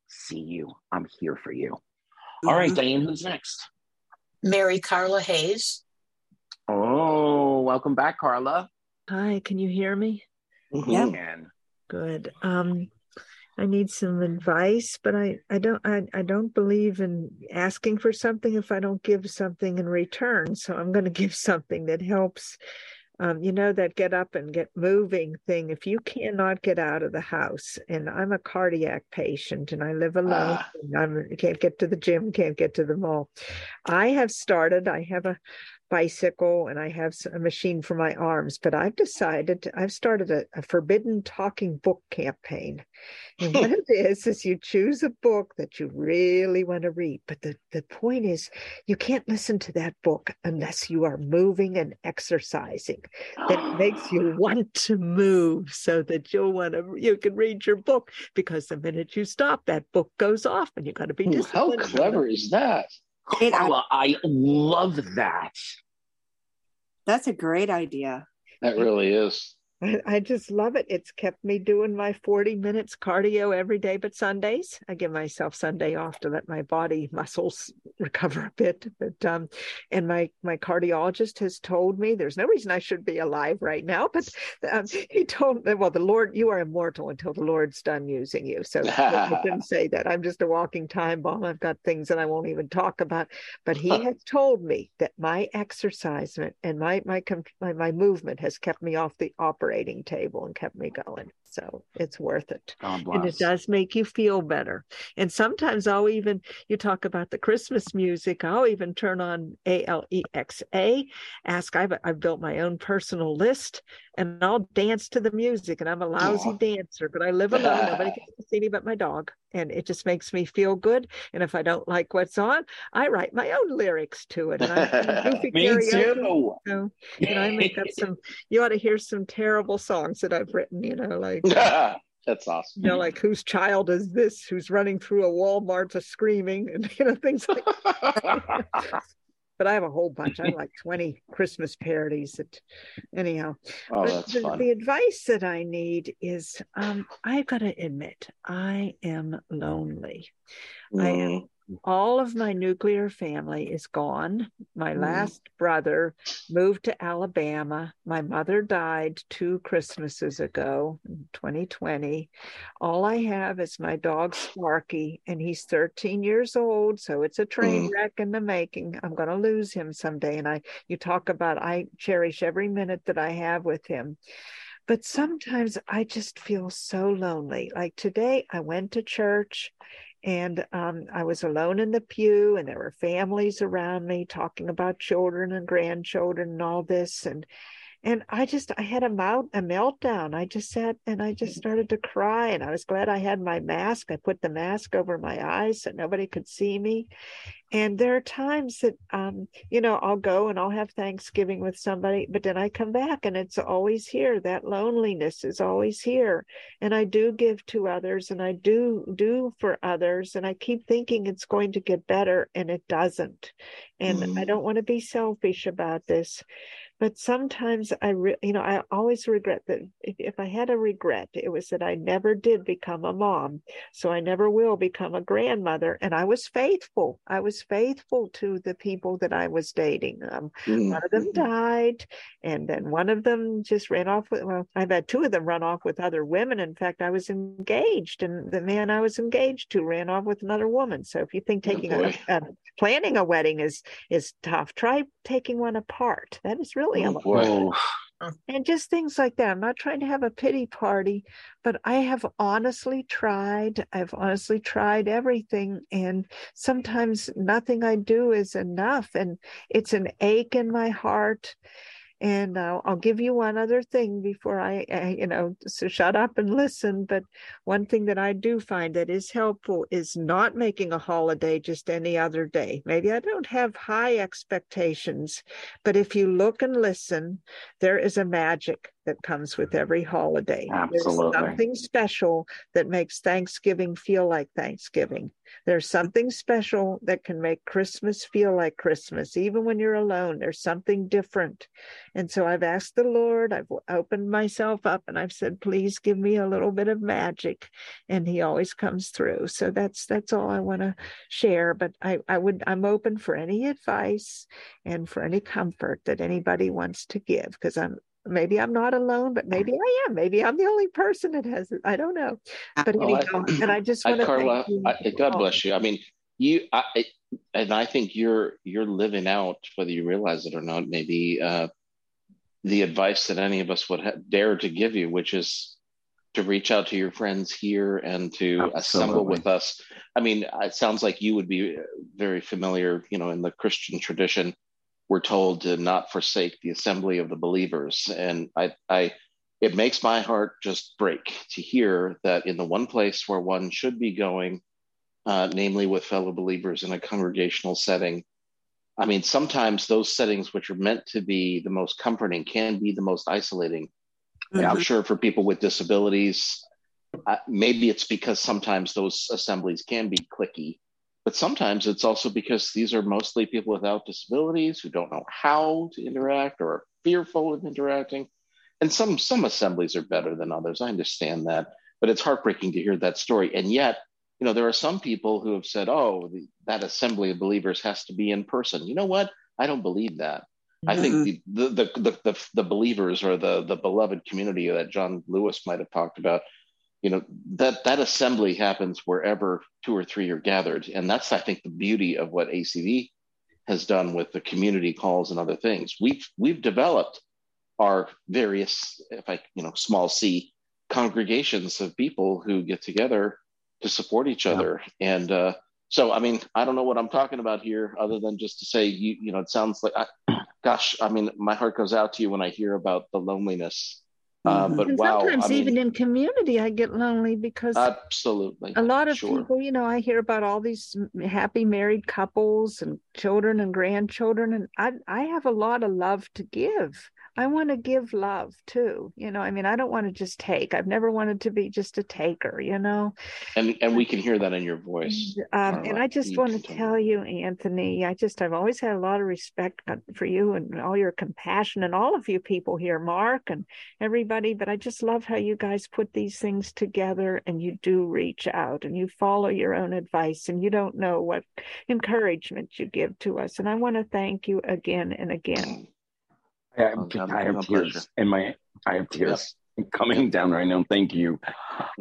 see you. I'm here for you. Mm-hmm. All right, mm-hmm. Diane, who's next? Mary Carla Hayes. Oh, welcome back, Carla. Hi, can you hear me? Mm-hmm. Yeah. Good. Um, I need some advice, but I, I don't I, I don't believe in asking for something if I don't give something in return. So I'm going to give something that helps um, you know that get up and get moving thing if you cannot get out of the house and i'm a cardiac patient and i live alone ah. i can't get to the gym can't get to the mall i have started i have a bicycle and I have a machine for my arms, but I've decided I've started a, a forbidden talking book campaign. And what hmm. it is is you choose a book that you really want to read, but the, the point is you can't listen to that book unless you are moving and exercising. That makes you want to move so that you'll want to you can read your book because the minute you stop, that book goes off and you got to be disciplined. How clever is that? Carla, I love that. That's a great idea. That really is. I, just love it. It's kept me doing my 40 minutes cardio every day, but Sundays. I give myself Sunday off to let my body muscles recover a bit. But um, and my my cardiologist has told me there's no reason I should be alive right now. But um, he told me, well, the Lord, you are immortal until the Lord's done using you. So I didn't say that. I'm just a walking time bomb. I've got things that I won't even talk about. But he has told me that my exercise and my my my, my movement has kept me off the operating operating table and kept me going. So it's worth it. And it does make you feel better. And sometimes I'll even, you talk about the Christmas music, I'll even turn on A L E X A, ask, I've, I've built my own personal list and I'll dance to the music. And I'm a lousy dancer, but I live alone. Nobody can see me but my dog. And it just makes me feel good. And if I don't like what's on, I write my own lyrics to it. And I goofy me karaoke. too. So, and I make up some, you ought to hear some terrible songs that I've written, you know, like That's awesome. You know, like whose child is this who's running through a Walmart to screaming and you know things like but I have a whole bunch. I have like 20 Christmas parodies that anyhow. Oh, that's the, fun. the advice that I need is um, I've got to admit, I am lonely. Mm. I am all of my nuclear family is gone. My mm. last brother moved to Alabama. My mother died two Christmases ago in 2020. All I have is my dog Sparky, and he's 13 years old. So it's a train mm. wreck in the making. I'm going to lose him someday. And I, you talk about, I cherish every minute that I have with him. But sometimes I just feel so lonely. Like today, I went to church and um, I was alone in the pew, and there were families around me talking about children and grandchildren and all this. And and I just I had a mount a meltdown. I just sat and I just started to cry, and I was glad I had my mask. I put the mask over my eyes so nobody could see me. And there are times that um, you know I'll go and I'll have Thanksgiving with somebody, but then I come back and it's always here. That loneliness is always here, and I do give to others, and I do do for others, and I keep thinking it's going to get better, and it doesn't. And mm. I don't want to be selfish about this but sometimes I, re- you know, I always regret that if, if I had a regret, it was that I never did become a mom. So I never will become a grandmother. And I was faithful. I was faithful to the people that I was dating. Um, mm-hmm. One of them mm-hmm. died, and then one of them just ran off with, well, I've had two of them run off with other women. In fact, I was engaged, and the man I was engaged to ran off with another woman. So if you think oh, taking oh a, a, planning a wedding is is tough, try taking one apart. That is really oh, and just things like that. I'm not trying to have a pity party, but I have honestly tried. I've honestly tried everything. And sometimes nothing I do is enough. And it's an ache in my heart. And uh, I'll give you one other thing before I, I, you know, so shut up and listen. But one thing that I do find that is helpful is not making a holiday just any other day. Maybe I don't have high expectations, but if you look and listen, there is a magic that comes with mm-hmm. every holiday. Absolutely. There's something special that makes Thanksgiving feel like Thanksgiving. There's something special that can make Christmas feel like Christmas. Even when you're alone, there's something different. And so I've asked the Lord, I've opened myself up and I've said, please give me a little bit of magic. And he always comes through. So that's that's all I want to share. But I, I would I'm open for any advice and for any comfort that anybody wants to give because I'm maybe I'm not alone, but maybe I am. Maybe I'm the only person that has it. I don't know. But well, anyhow, I, and I just want to Carla, I, God bless you. I mean, you, I, and I think you're you're living out, whether you realize it or not, maybe uh, the advice that any of us would ha- dare to give you, which is to reach out to your friends here and to Absolutely. assemble with us. I mean, it sounds like you would be very familiar, you know, in the Christian tradition we're told to not forsake the assembly of the believers. And I, I, it makes my heart just break to hear that in the one place where one should be going, uh, namely with fellow believers in a congregational setting, I mean, sometimes those settings which are meant to be the most comforting can be the most isolating. Mm-hmm. I'm sure for people with disabilities, uh, maybe it's because sometimes those assemblies can be cliquey but sometimes it's also because these are mostly people without disabilities who don't know how to interact or are fearful of interacting. And some some assemblies are better than others. I understand that, but it's heartbreaking to hear that story. And yet, you know, there are some people who have said, "Oh, the, that assembly of believers has to be in person." You know what? I don't believe that. Mm-hmm. I think mm-hmm. the the, the the the believers or the the beloved community that John Lewis might have talked about you know that that assembly happens wherever two or three are gathered. And that's i think the beauty of what ACB has done with the community calls and other things. We've we've developed our various if i you know small c congregations of people who get together to support each other. And uh, so i mean i don't know what i'm talking about here other than just to say you you know it sounds like I, gosh i mean my heart goes out to you when i hear about the loneliness uh, but and wow, sometimes I mean, even in community, I get lonely because absolutely a lot of sure. people, you know, I hear about all these happy married couples and children and grandchildren, and I I have a lot of love to give. I want to give love too. You know, I mean, I don't want to just take. I've never wanted to be just a taker, you know. And and we can hear that in your voice. Um, and I just want to tell you, Anthony, I just I've always had a lot of respect for you and all your compassion and all of you people here, Mark and everybody. But I just love how you guys put these things together and you do reach out and you follow your own advice and you don't know what encouragement you give to us. And I want to thank you again and again. I have, oh, I have tears in my I have tears coming down right now. Thank you.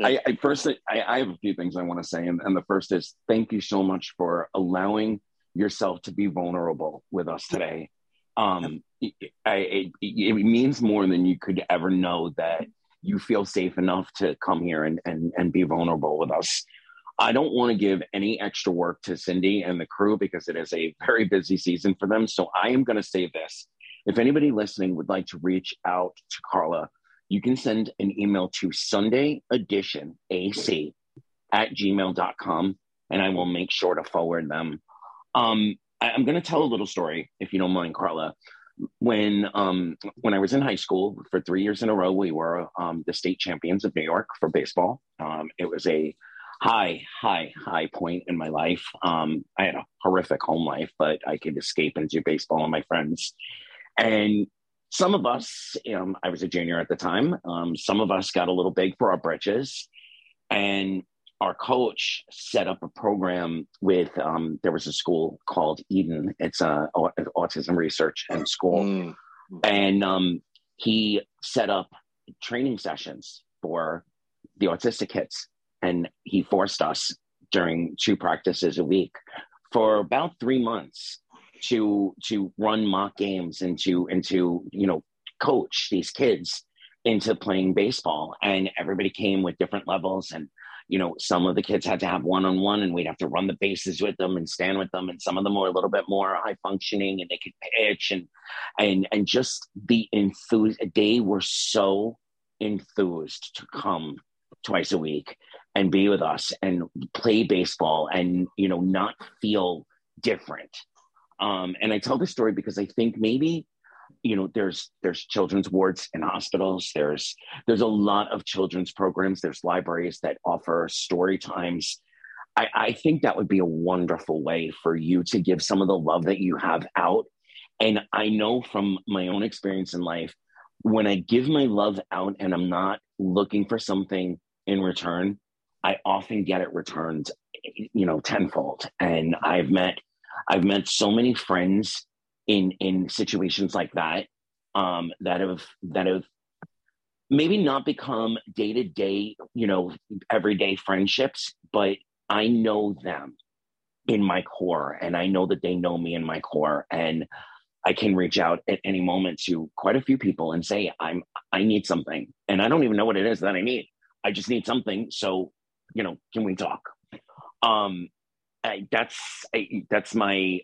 I, I, first I, I, have a few things I want to say, and, and the first is thank you so much for allowing yourself to be vulnerable with us today. Um, I, it, it means more than you could ever know that you feel safe enough to come here and, and, and be vulnerable with us. I don't want to give any extra work to Cindy and the crew because it is a very busy season for them. So I am going to say this if anybody listening would like to reach out to Carla, you can send an email to Sunday Edition AC at gmail.com and I will make sure to forward them. Um, I, am going to tell a little story, if you don't mind, Carla. When um, when I was in high school for three years in a row, we were um, the state champions of New York for baseball. Um, it was a high, high, high point in my life. Um, I had a horrific home life, but I could escape and do baseball with my friends. And some of us, um, I was a junior at the time, um, some of us got a little big for our britches. And our coach set up a program with, um, there was a school called Eden. It's a, autism research and school. Mm. And um, he set up training sessions for the autistic kids. And he forced us during two practices a week for about three months to to run mock games and to and to you know coach these kids into playing baseball. And everybody came with different levels. And you know some of the kids had to have one-on-one and we'd have to run the bases with them and stand with them. And some of them were a little bit more high functioning and they could pitch. And and and just the enthused they were so enthused to come twice a week and be with us and play baseball and you know not feel different um, and I tell this story because I think maybe you know there's there's children's wards in hospitals. There's there's a lot of children's programs. There's libraries that offer story times. I, I think that would be a wonderful way for you to give some of the love that you have out. And i know from my own experience in life when i give my love out and i'm not looking for something in return i often get it returned you know tenfold. And i've met I've met so many friends in in situations like that um, that have that have maybe not become day to day, you know, everyday friendships, but I know them in my core, and I know that they know me in my core, and I can reach out at any moment to quite a few people and say, "I'm I need something," and I don't even know what it is that I need. I just need something. So, you know, can we talk? Um, I, that's I, that's my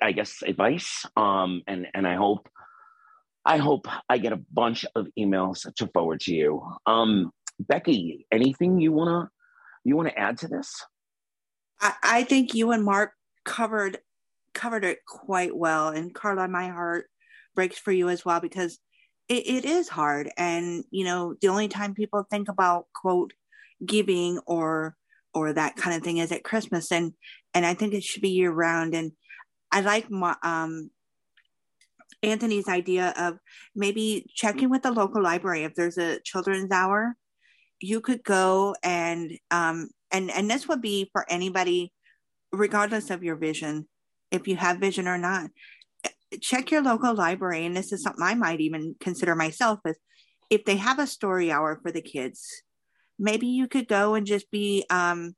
I guess advice. Um, and and I hope I hope I get a bunch of emails to forward to you. Um, Becky, anything you wanna you wanna add to this? I, I think you and Mark covered covered it quite well, and Carla, my heart breaks for you as well because it, it is hard. And you know, the only time people think about quote giving or or that kind of thing is at Christmas, and and I think it should be year round. And I like my, um, Anthony's idea of maybe checking with the local library if there's a children's hour. You could go and um, and and this would be for anybody, regardless of your vision, if you have vision or not. Check your local library, and this is something I might even consider myself is if they have a story hour for the kids maybe you could go and just be um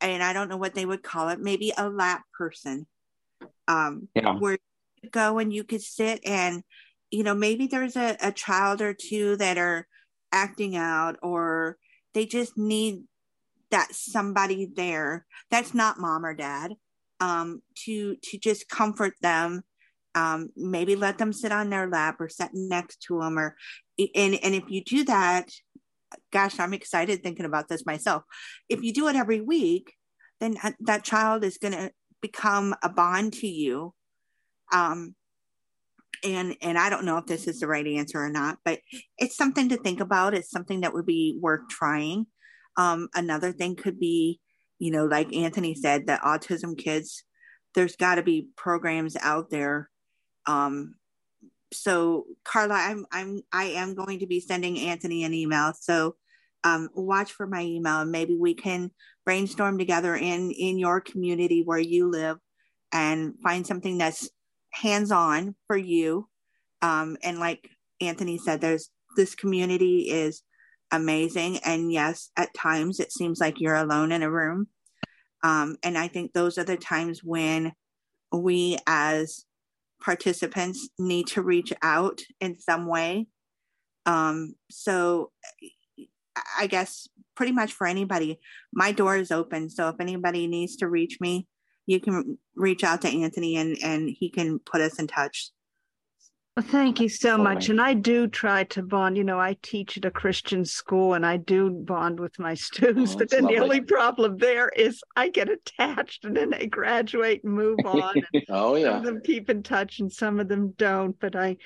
and i don't know what they would call it maybe a lap person um yeah. where you go and you could sit and you know maybe there's a, a child or two that are acting out or they just need that somebody there that's not mom or dad um to to just comfort them um maybe let them sit on their lap or sit next to them or and and if you do that gosh, I'm excited thinking about this myself. If you do it every week, then that child is going to become a bond to you. Um, and and I don't know if this is the right answer or not, but it's something to think about. It's something that would be worth trying. Um, another thing could be, you know, like Anthony said, that autism kids, there's got to be programs out there. Um, so Carla, I'm I'm I am going to be sending Anthony an email. So um, watch for my email, and maybe we can brainstorm together in in your community where you live, and find something that's hands on for you. Um, and like Anthony said, there's this community is amazing. And yes, at times it seems like you're alone in a room. Um, and I think those are the times when we as participants need to reach out in some way. Um, so I guess pretty much for anybody, my door is open. So if anybody needs to reach me, you can reach out to Anthony and and he can put us in touch. Well, thank you so much. And I do try to bond. You know, I teach at a Christian school and I do bond with my students. Oh, but then lovely. the only problem there is I get attached and then they graduate and move on. oh, yeah. Some of them keep in touch and some of them don't. But I,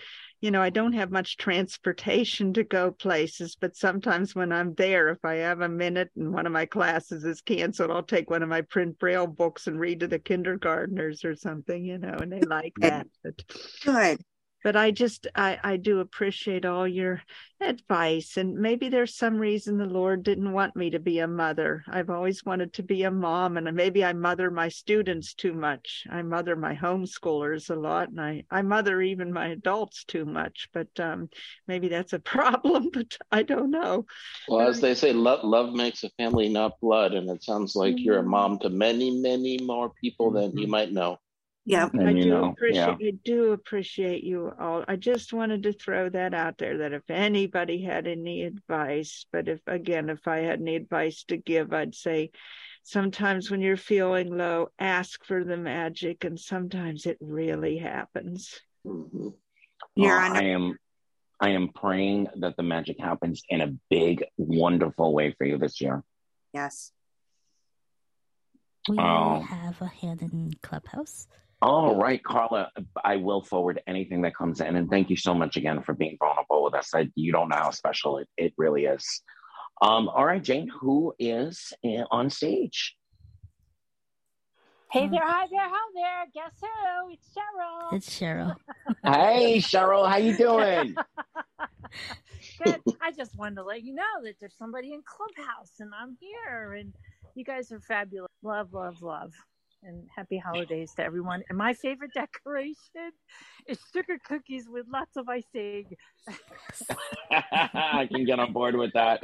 you know, I don't have much transportation to go places, but sometimes when I'm there, if I have a minute and one of my classes is canceled, I'll take one of my print braille books and read to the kindergartners or something, you know, and they like that. But, Good but I just I, I do appreciate all your advice and maybe there's some reason the Lord didn't want me to be a mother. I've always wanted to be a mom and maybe I mother my students too much. I mother my homeschoolers a lot and I, I mother even my adults too much, but um, maybe that's a problem, but I don't know. Well, as they say, love, love makes a family, not blood. And it sounds like mm-hmm. you're a mom to many, many more people than you might know. Yeah, and, I do know, appreciate yeah. I do appreciate you all. I just wanted to throw that out there that if anybody had any advice, but if again, if I had any advice to give, I'd say sometimes when you're feeling low, ask for the magic, and sometimes it really happens. Mm-hmm. Yeah, uh, I am I am praying that the magic happens in a big, wonderful way for you this year. Yes. We oh. have a hand in Clubhouse. All right, Carla, I will forward anything that comes in. And thank you so much again for being vulnerable with us. I, you don't know how special it, it really is. Um, all right, Jane, who is in, on stage? Hey there, hi there, how there. Guess who? It's Cheryl. It's Cheryl. hey, Cheryl, how you doing? Good. I just wanted to let you know that there's somebody in Clubhouse and I'm here and you guys are fabulous. Love, love, love and happy holidays to everyone. And my favorite decoration is sugar cookies with lots of icing. I can get on board with that.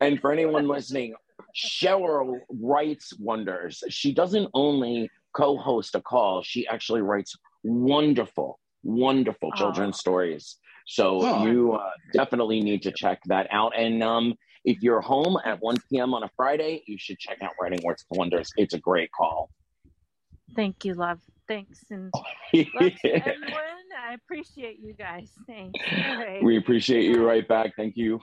And for anyone listening, Cheryl writes wonders. She doesn't only co host a call, she actually writes wonderful, wonderful children's oh. stories. So oh. you uh, definitely need to check that out. And um, if you're home at 1 p.m. on a Friday, you should check out Writing Words Wonders. It's a great call. Thank you, love. Thanks. And love everyone. I appreciate you guys. Thanks. Right. We appreciate you right back. Thank you.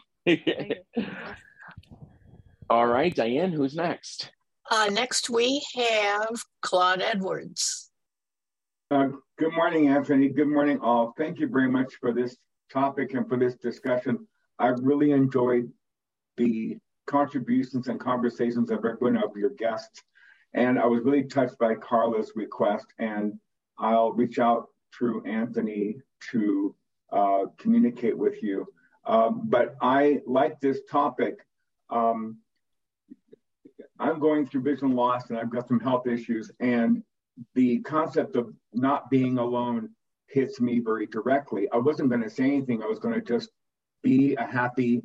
All right, Diane, who's next? Uh, next, we have Claude Edwards. Uh, good morning, Anthony. Good morning, all. Thank you very much for this topic and for this discussion. I really enjoyed the contributions and conversations of everyone of your guests. And I was really touched by Carla's request, and I'll reach out through Anthony to uh, communicate with you. Um, but I like this topic. Um, I'm going through vision loss and I've got some health issues, and the concept of not being alone hits me very directly. I wasn't going to say anything, I was going to just be a happy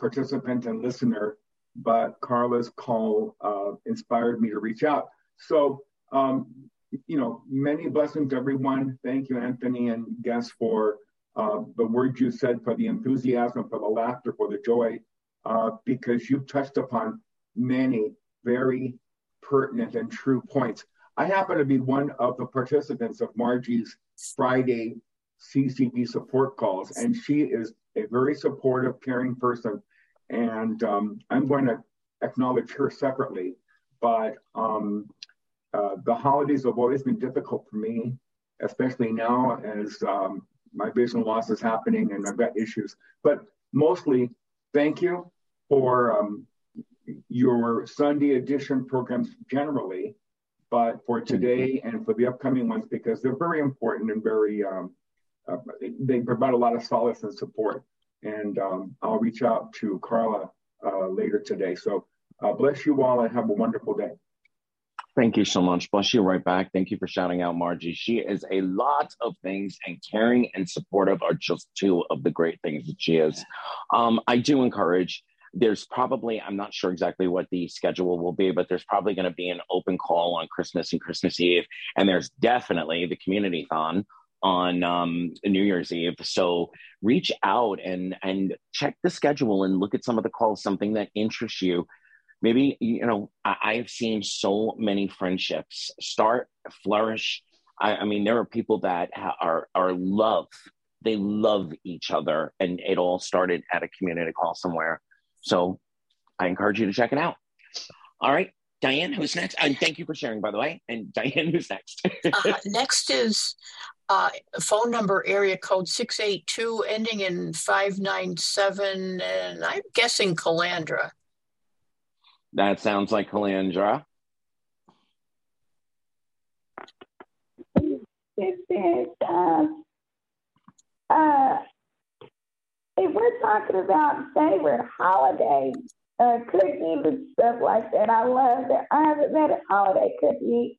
participant and listener but Carla's call uh, inspired me to reach out. So, um, you know, many blessings, everyone. Thank you, Anthony and guests, for uh, the words you said, for the enthusiasm, for the laughter, for the joy, uh, because you've touched upon many very pertinent and true points. I happen to be one of the participants of Margie's Friday CCB support calls, and she is a very supportive, caring person and um, I'm going to acknowledge her separately. But um, uh, the holidays have always been difficult for me, especially now as um, my vision loss is happening and I've got issues. But mostly, thank you for um, your Sunday edition programs generally, but for today and for the upcoming ones because they're very important and very um, uh, they provide a lot of solace and support. And um, I'll reach out to Carla uh, later today. So uh, bless you all and have a wonderful day. Thank you so much. Bless you right back. Thank you for shouting out Margie. She is a lot of things, and caring and supportive are just two of the great things that she is. Um, I do encourage. There's probably, I'm not sure exactly what the schedule will be, but there's probably going to be an open call on Christmas and Christmas Eve. And there's definitely the community thon on um, New Year's Eve. So reach out and and check the schedule and look at some of the calls, something that interests you. Maybe you know I, have seen so many friendships start flourish. I, I mean there are people that are are love they love each other and it all started at a community call somewhere. So i encourage you to check it out. All right diane who's next? And thank you for sharing by the way. And diane who's next? Uh, next is uh, phone number area code 682 ending in 597 and i'm guessing calandra that sounds like Calandra. It is, um, uh, if we're talking about favorite holidays, uh, cookies and stuff like that, I love that. I haven't met a holiday cookie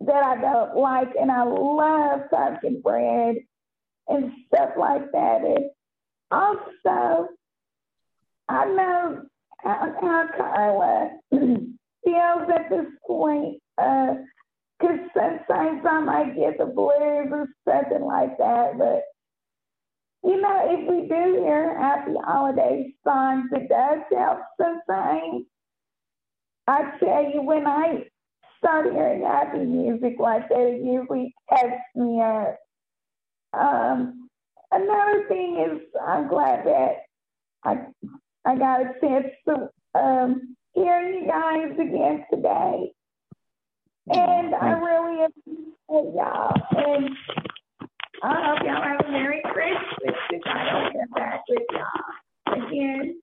that I don't like, and I love pumpkin bread and stuff like that. And also, I know how, how Carla feels at this point. Because uh, sometimes I might get the blues or something like that. But, you know, if we do hear happy holiday songs, it does help sometimes. I tell you, when I start hearing happy music like that, it usually me up. Um, another thing is, I'm glad that I I got a chance to um, hear you guys again today. And I really appreciate y'all. And I hope y'all have a Merry Christmas if I don't get back with y'all again.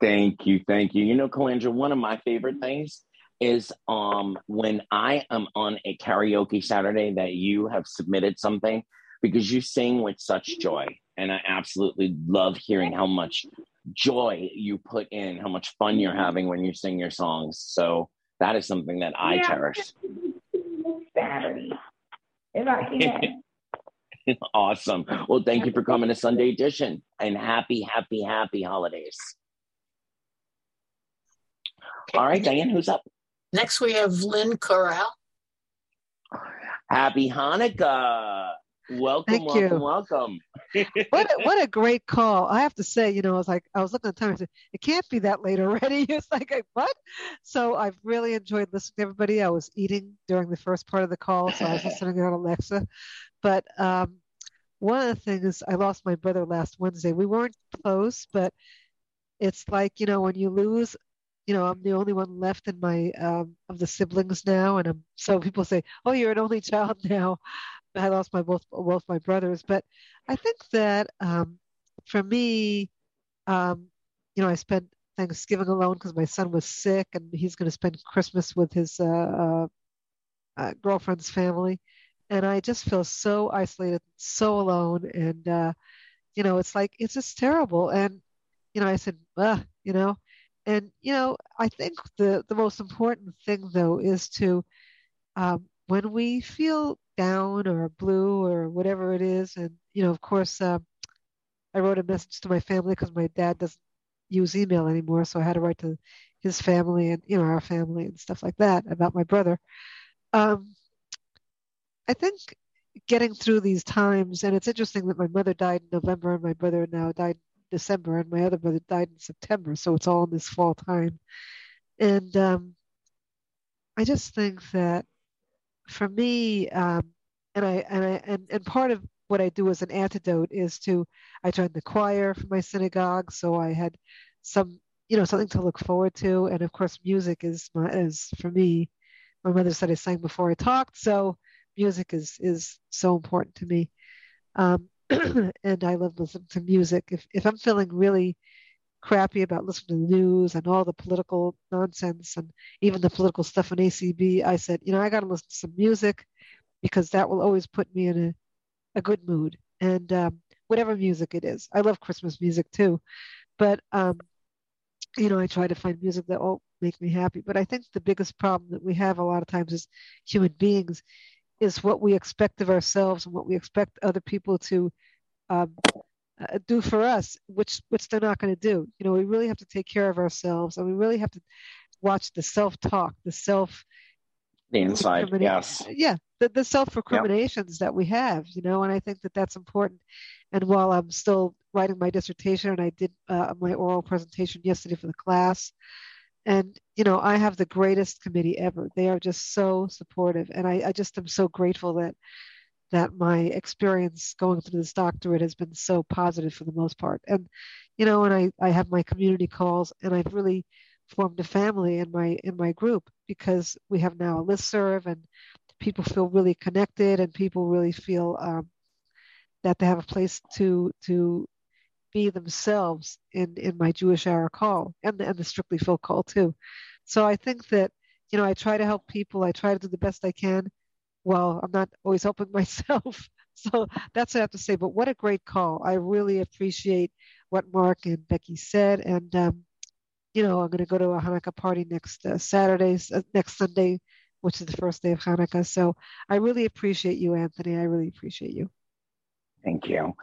Thank you, thank you. You know, Calandra, one of my favorite things is um when I am on a karaoke Saturday that you have submitted something because you sing with such joy and I absolutely love hearing how much joy you put in, how much fun you're having when you sing your songs. So that is something that I yeah, cherish. Saturday, if I can. awesome. Well, thank you for coming to Sunday Edition and happy, happy, happy holidays. All right, Diane, who's up? Next, we have Lynn Corral. Happy Hanukkah. Welcome, Thank welcome, you. welcome. what a, what a great call! I have to say, you know, I was like, I was looking at the time. I said, it can't be that late already. It's like, what? So I've really enjoyed listening to everybody. I was eating during the first part of the call, so I was listening on Alexa. But um, one of the things, I lost my brother last Wednesday. We weren't close, but it's like you know when you lose you know, I'm the only one left in my um, of the siblings now, and I'm so people say, "Oh, you're an only child now." I lost my both both my brothers, but I think that um, for me, um, you know, I spent Thanksgiving alone because my son was sick, and he's going to spend Christmas with his uh, uh, uh, girlfriend's family, and I just feel so isolated, so alone, and uh, you know, it's like it's just terrible. And you know, I said, you know, and you know, I think the the most important thing though is to um, when we feel down or blue or whatever it is. And, you know, of course, uh, I wrote a message to my family because my dad doesn't use email anymore. So I had to write to his family and, you know, our family and stuff like that about my brother. Um, I think getting through these times, and it's interesting that my mother died in November and my brother now died December and my other brother died in September. So it's all in this fall time. And um, I just think that for me, um, and I and I and, and part of what I do as an antidote is to I joined the choir for my synagogue, so I had some you know something to look forward to, and of course music is my is for me. My mother said I sang before I talked, so music is is so important to me. Um, and I love listening to music. If if I'm feeling really crappy about listening to the news and all the political nonsense and even the political stuff on ACB, I said, you know, I got to listen to some music because that will always put me in a, a good mood. And um, whatever music it is, I love Christmas music too. But, um, you know, I try to find music that will make me happy. But I think the biggest problem that we have a lot of times as human beings is what we expect of ourselves and what we expect other people to um, uh, do for us, which which they're not going to do. You know, we really have to take care of ourselves, and we really have to watch the self talk, the self the inside, yes, yeah, the, the self recriminations yep. that we have. You know, and I think that that's important. And while I'm still writing my dissertation, and I did uh, my oral presentation yesterday for the class, and you know, I have the greatest committee ever. They are just so supportive, and I, I just am so grateful that that my experience going through this doctorate has been so positive for the most part. And, you know, and I, I have my community calls and I've really formed a family in my in my group because we have now a list serve and people feel really connected and people really feel um, that they have a place to to be themselves in in my Jewish hour call and, and the strictly Phil call too. So I think that you know I try to help people. I try to do the best I can well, I'm not always helping myself. So that's what I have to say. But what a great call. I really appreciate what Mark and Becky said. And, um, you know, I'm going to go to a Hanukkah party next uh, Saturday, uh, next Sunday, which is the first day of Hanukkah. So I really appreciate you, Anthony. I really appreciate you. Thank you.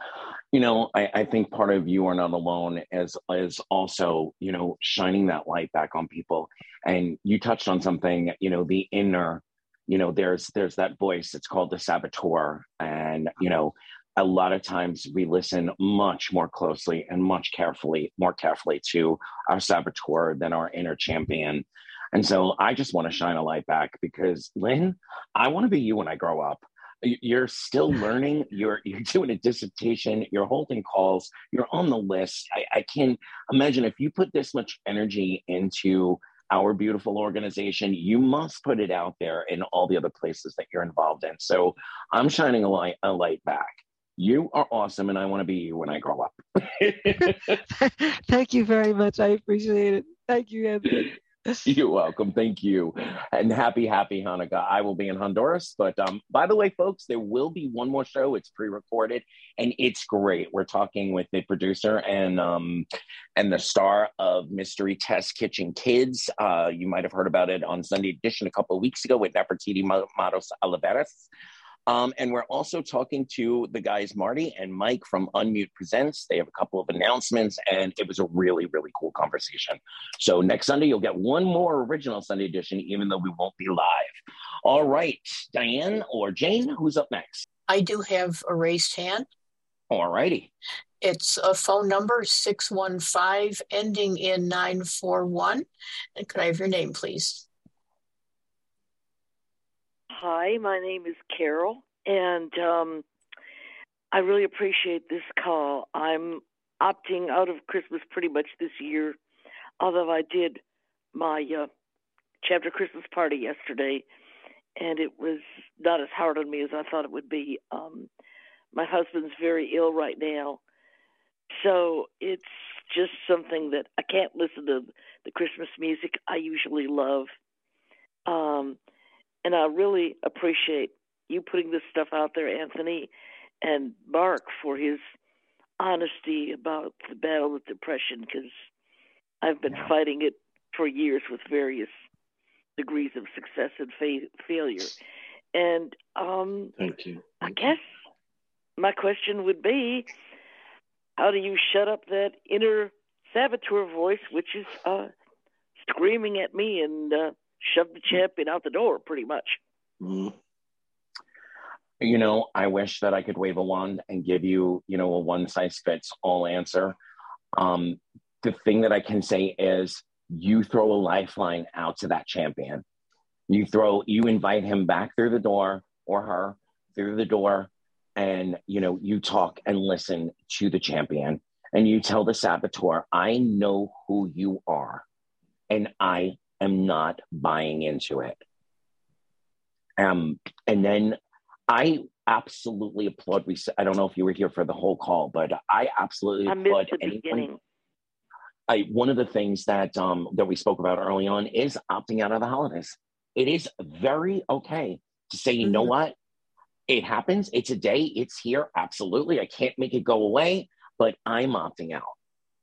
You know, I, I, think part of you are not alone as is also, you know, shining that light back on people. And you touched on something, you know, the inner you know there's there's that voice it's called the saboteur and you know a lot of times we listen much more closely and much carefully more carefully to our saboteur than our inner champion and so i just want to shine a light back because lynn i want to be you when i grow up you're still learning you're you're doing a dissertation you're holding calls you're on the list i, I can imagine if you put this much energy into our beautiful organization, you must put it out there in all the other places that you're involved in. So I'm shining a light, a light back. You are awesome, and I want to be you when I grow up. Thank you very much. I appreciate it. Thank you, Anthony. You're welcome. Thank you. And happy, happy Hanukkah. I will be in Honduras. But um, by the way, folks, there will be one more show. It's pre-recorded and it's great. We're talking with the producer and um, and the star of Mystery Test Kitchen Kids. Uh, you might have heard about it on Sunday Edition a couple of weeks ago with Nefertiti Matos Olivares. Um, and we're also talking to the guys, Marty and Mike from Unmute Presents. They have a couple of announcements, and it was a really, really cool conversation. So next Sunday, you'll get one more original Sunday edition, even though we won't be live. All right, Diane or Jane, who's up next? I do have a raised hand. All righty. It's a phone number 615 ending in 941. And could I have your name, please? Hi, my name is Carol, and um, I really appreciate this call. I'm opting out of Christmas pretty much this year, although I did my uh, chapter Christmas party yesterday, and it was not as hard on me as I thought it would be. Um, my husband's very ill right now, so it's just something that I can't listen to the Christmas music I usually love. Um, and I really appreciate you putting this stuff out there, Anthony, and Mark for his honesty about the battle with depression because I've been yeah. fighting it for years with various degrees of success and fa- failure. And um, thank you. I guess my question would be, how do you shut up that inner saboteur voice, which is uh, screaming at me and uh, shoved the champion out the door pretty much. Mm. You know, I wish that I could wave a wand and give you, you know, a one size fits all answer. Um, the thing that I can say is you throw a lifeline out to that champion. You throw, you invite him back through the door or her through the door, and you know, you talk and listen to the champion, and you tell the saboteur, I know who you are, and I am not buying into it. Um, and then I absolutely applaud. I don't know if you were here for the whole call, but I absolutely I applaud anyone. beginning. I, one of the things that um, that we spoke about early on is opting out of the holidays. It is very okay to say, you know what, it happens. It's a day. It's here. Absolutely, I can't make it go away, but I'm opting out.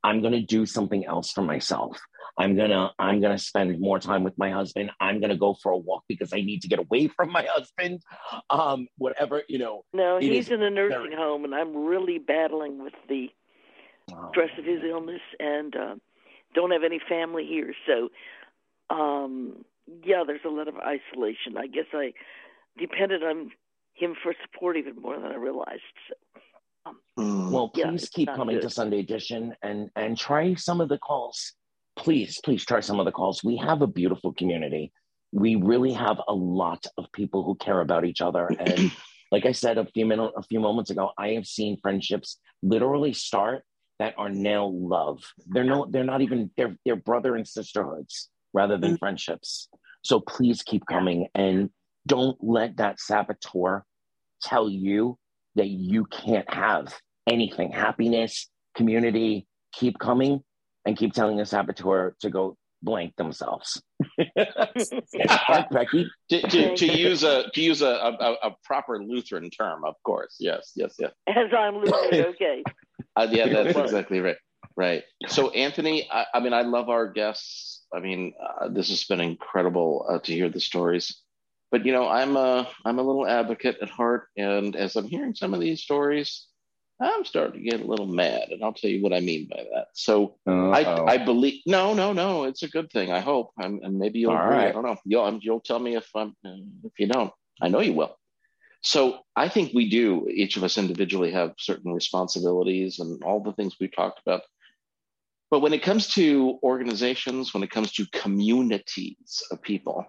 I'm going to do something else for myself. I'm gonna I'm gonna spend more time with my husband. I'm gonna go for a walk because I need to get away from my husband. Um, whatever you know. No, he's in a nursing very- home, and I'm really battling with the stress of his illness, and uh, don't have any family here. So, um, yeah, there's a lot of isolation. I guess I depended on him for support even more than I realized. So, Well, Yeah, please it's keep not coming to. Sunday Edition and and try some of the calls. Please, please try some of the calls. We have a beautiful community. We really have a lot of people who care about each other. And like I said a few minutes, a few moments ago, I have seen friendships literally start that are now love. They're no, they're not even they're they're brother and sisterhoods rather than mm. friendships. So please keep coming and don't let that saboteur tell you that you can't have anything happiness community keep coming and keep telling the saboteur to go blank themselves Right, becky to, to, to use a to use a, a, a proper Lutheran term, of course. Yes, yes, yes. As I'm losing, okay. Uh, yeah, that's exactly right. Right. So, Anthony, I, I mean, I love our guests. I mean, uh, this has been incredible uh, to hear the stories. But you know, I'm a I'm a little advocate at heart, and as I'm hearing some of these stories, I'm starting to get a little mad, and I'll tell you what I mean by that. So, I Uh-oh. I believe no, no, no. It's a good thing. I hope, I'm, and maybe you'll All agree. I don't know. You'll you'll tell me if I'm uh, if you don't. I know you will. So I think we do, each of us individually have certain responsibilities and all the things we've talked about. But when it comes to organizations, when it comes to communities of people,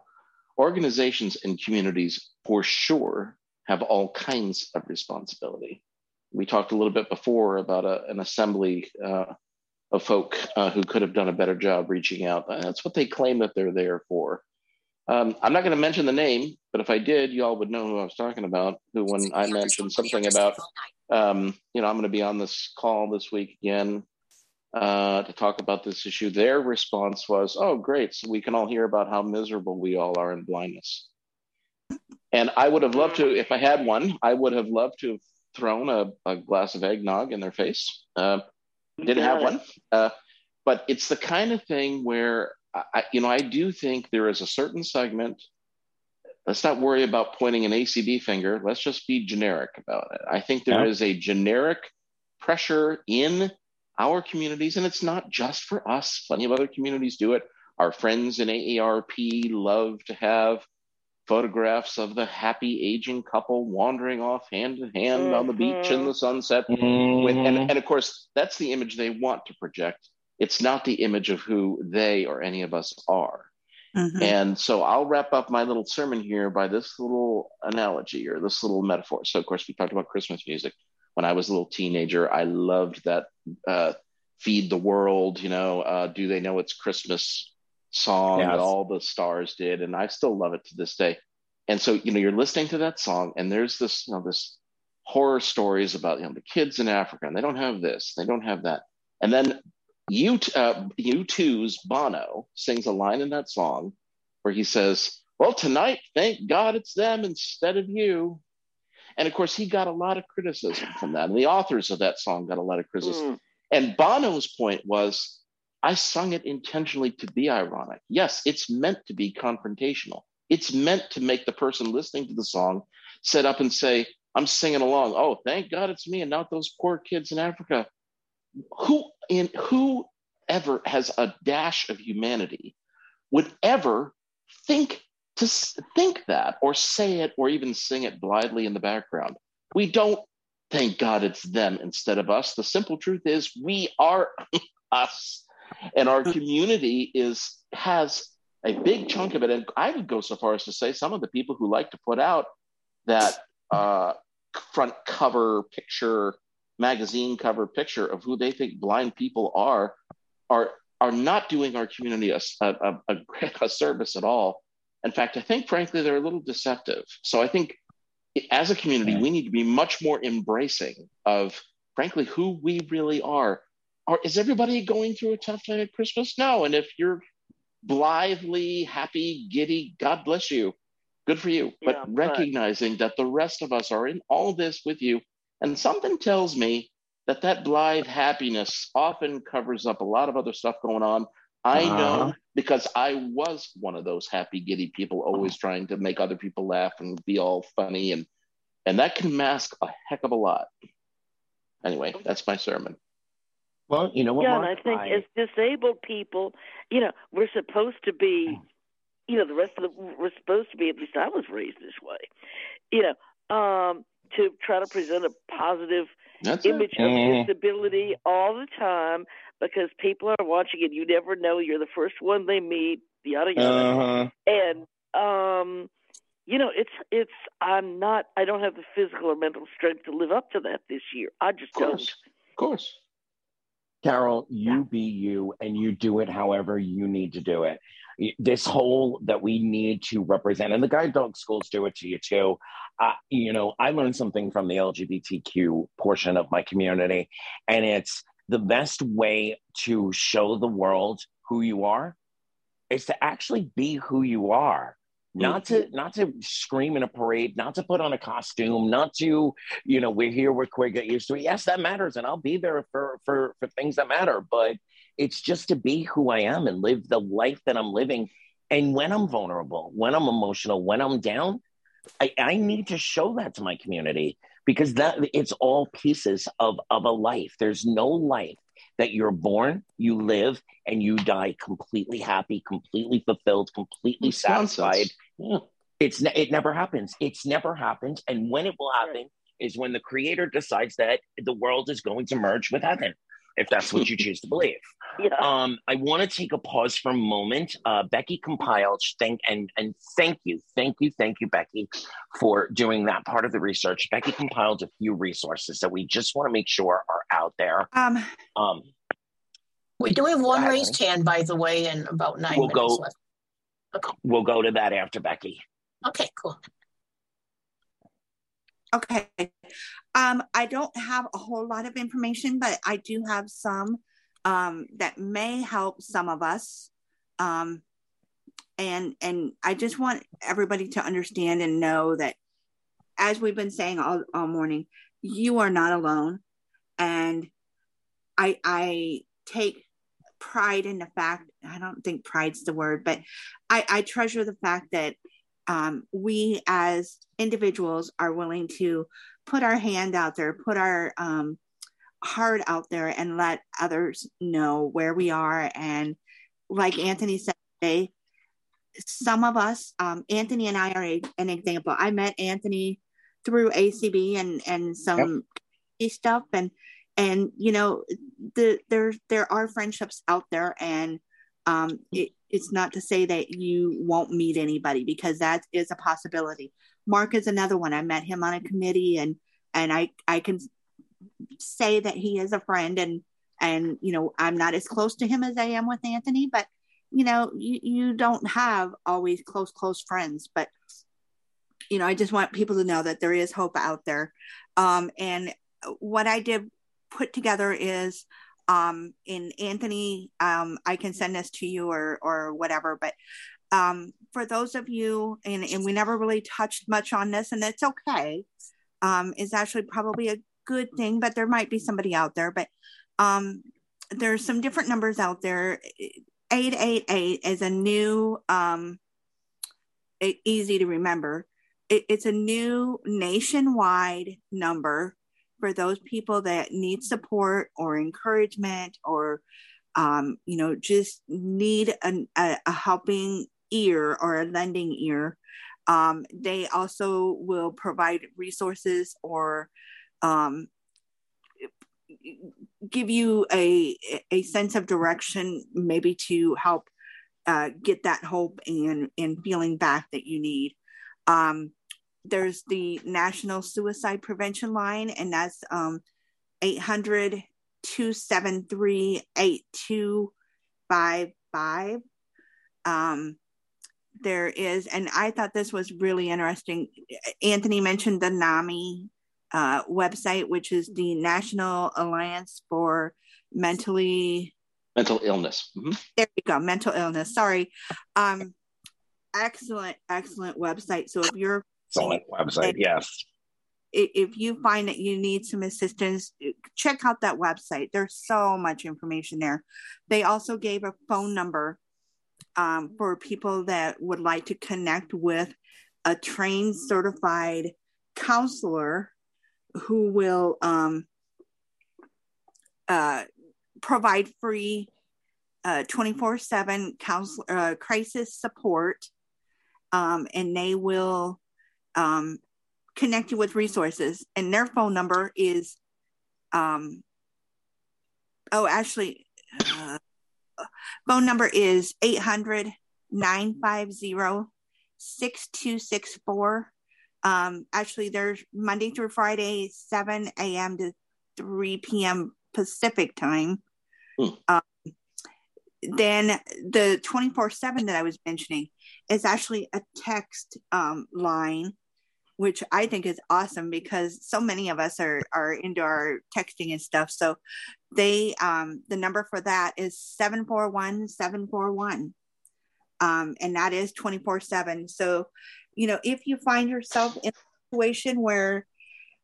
organizations and communities for sure have all kinds of responsibility. We talked a little bit before about a, an assembly uh, of folk uh, who could have done a better job reaching out. That's what they claim that they're there for. Um, I'm not going to mention the name, but if I did, y'all would know who I was talking about. Who, when I mentioned something about, um, you know, I'm going to be on this call this week again uh, to talk about this issue, their response was, "Oh, great! So we can all hear about how miserable we all are in blindness." And I would have loved to, if I had one, I would have loved to have thrown a, a glass of eggnog in their face. Uh, didn't have one, uh, but it's the kind of thing where I, you know, I do think there is a certain segment. Let's not worry about pointing an ACB finger. Let's just be generic about it. I think there Yeah. is a generic pressure in our communities, and it's not just for us. Plenty of other communities do it. Our friends in AARP love to have photographs of the happy aging couple wandering off hand in hand on the beach in the sunset. With, and, and of course, that's the image they want to project. It's not the image of who they or any of us are. And so I'll wrap up my little sermon here by this little analogy or this little metaphor. So, of course, we talked about Christmas music. When I was a little teenager, I loved that uh, Feed the World, you know, uh, Do They Know It's Christmas song Yes. that all the stars did. And I still love it to this day. And so, you know, you're listening to that song, and there's this, you know, this horror stories about, you know, the kids in Africa, and they don't have this, they don't have that. And then you, uh, U2's Bono sings a line in that song where he says, Well, tonight, thank God it's them instead of you. And of course, he got a lot of criticism from that. And the authors of that song got a lot of criticism. And Bono's point was, I sung it intentionally to be ironic. Yes, it's meant to be confrontational. It's meant to make the person listening to the song sit up and say, I'm singing along. Oh, thank God it's me and not those poor kids in Africa. Who in who ever has a dash of humanity would ever think to think that or say it or even sing it blithely in the background. We don't thank God it's them instead of us. The simple truth is we are us and our community is has a big chunk of it. And I would go so far as to say some of the people who like to put out that uh, front cover picture magazine cover picture of who they think blind people are are are not doing our community a, a, a, a service at all. In fact i think frankly they're a little deceptive. So i think as a community, we need to be much more embracing of, frankly, who we really are. Or is everybody going through a tough time at Christmas? No. And if you're blithely happy, giddy, God bless you. Good for you. But Yeah, recognizing that the rest of us are in all this with you. And something tells me that that blithe happiness often covers up a lot of other stuff going on. I know Uh-huh. because I was one of those happy, giddy people, always trying to make other people laugh and be all funny, and and that can mask a heck of a lot. Anyway, that's my sermon. Well, you know what, yeah, Mark? and I think I- as disabled people, you know, we're supposed to be, you know, the rest of the we're supposed to be. At least I was raised this way, you know, um, to try to present a positive That's it. image of disability all the time because people are watching it. You never know. You're the first one they meet. Yada yada. Uh-huh. And um, you know, it's it's. I'm not. I don't have the physical or mental strength to live up to that this year. I just Of don't. course, of course. Carol, you be you and you do it however you need to do it. This whole that we need to represent, and the guide dog schools do it to you too. Uh, you know, I learned something from the LGBTQ portion of my community, and it's the best way to show the world who you are is to actually be who you are not to not to scream in a parade not to put on a costume not to you know we're here we're queer get used to it. Yes that matters and i'll be there for for for things that matter but it's just to be who i am and live the life that i'm living. And when i'm vulnerable when i'm emotional when i'm down i, I need to show that to my community because that it's all pieces of of a life. There's no life that you're born you live and you die completely happy completely fulfilled completely It's satisfied. Nonsense. It's ne- it never happens. It's never happens, And when it will happen is when the creator decides that the world is going to merge with heaven, if that's what you choose to believe. Yeah. Um, I want to take a pause for a moment. Uh, Becky compiled thank and and thank you, thank you, thank you, Becky, for doing that part of the research. Becky compiled a few resources that we just want to make sure are out there. Um, Um, We do have one Go ahead, raised hand, by the way, and about 9 we'll minutes go. left. We'll go to that after Becky. Okay, cool. Okay. Um, I don't have a whole lot of information, but I do have some um, that may help some of us. Um, and and I just want everybody to understand and know that, as we've been saying all, all morning, you are not alone. And I I take pride in the fact I don't think pride's the word, but I, I treasure the fact that um, we as individuals are willing to put our hand out there, put our um, heart out there, and let others know where we are. And like Anthony said today, some of us, um, Anthony and I are a, an example. I met Anthony through ACB and and some stuff, and and you know the there there are friendships out there, and um, it, it's not to say that you won't meet anybody because that is a possibility. Mark is another one. I met him on a committee, and and I I can say that he is a friend, and and you know I'm not as close to him as I am with Anthony, but you know you you don't have always close close friends, but you know I just want people to know that there is hope out there, um, and what I did put together is um in anthony um i can send this to you or or whatever but um for those of you and and we never really touched much on this and it's okay. Um is actually probably a good thing but there might be somebody out there but um there's some different numbers out there. 888 is a new um easy to remember. It, it's a new nationwide number for those people that need support or encouragement or um, you know just need an, a, a helping ear or a lending ear um, they also will provide resources or um, give you a a sense of direction maybe to help uh, get that hope and and feeling back that you need. Um, there's the National Suicide Prevention Line, and that's um, 800 273 8255. Um, there is, and I thought this was really interesting. Anthony mentioned the NAMI uh, website, which is the National Alliance for Mentally mental illness. Mm-hmm. There you go, mental illness. Sorry, um, excellent, excellent website. So if you're website, yes. If you find that you need some assistance, check out that website. There's so much information there. They also gave a phone number um, for people that would like to connect with a trained certified counselor who will um, uh, provide free uh, 24 7 counsel, uh, crisis support um, and they will um, connect you with resources and their phone number is um, oh actually uh, phone number is 800 950 6264 um, actually there's monday through friday 7 a.m to 3 p.m pacific time. Hmm. um, then the 24 7 that i was mentioning is actually a text um, line which I think is awesome because so many of us are are into our texting and stuff. So they um the number for that is 741 741. Um, and that is 24 7. So, you know, if you find yourself in a situation where,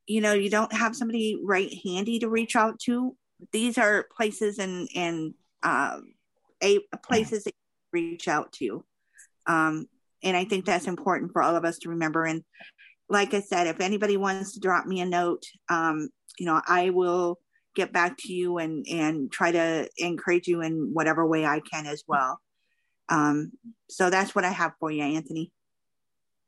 you know, you don't have somebody right handy to reach out to, these are places and and um, a places that reach out to. Um, and I think that's important for all of us to remember. And like I said, if anybody wants to drop me a note, um, you know, I will get back to you and and try to encourage you in whatever way I can as well. Um, so that's what I have for you, Anthony.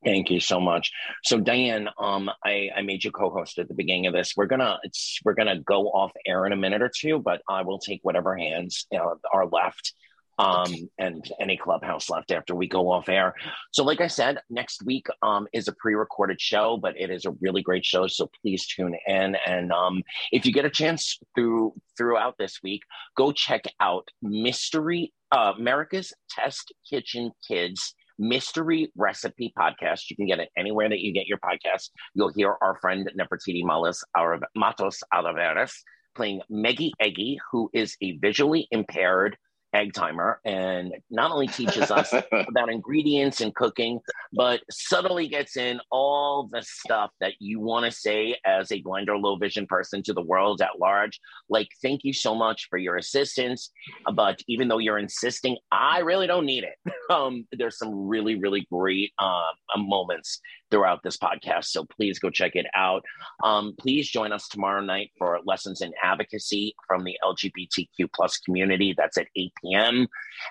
Thank you so much. So Diane, um, I, I made you co-host at the beginning of this. We're gonna we're gonna go off air in a minute or two, but I will take whatever hands know, are left um, and any clubhouse left after we go off air. So, like I said, next week um, is a pre-recorded show, but it is a really great show. So please tune in, and um, if you get a chance through throughout this week, go check out Mystery uh, America's Test Kitchen Kids mystery recipe podcast. You can get it anywhere that you get your podcast. You'll hear our friend Nefertiti Malas our Matos Alaveras playing Meggie Eggy, who is a visually impaired egg timer and not only teaches us about ingredients and cooking, but subtly gets in all the stuff that you want to say as a blind or low vision person to the world at large. Like, thank you so much for your assistance. But even though you're insisting, I really don't need it. Um, there's some really, really great uh, moments throughout this podcast. So please go check it out. Um, please join us tomorrow night for lessons in advocacy from the LGBTQ plus community. That's at 8 p.m.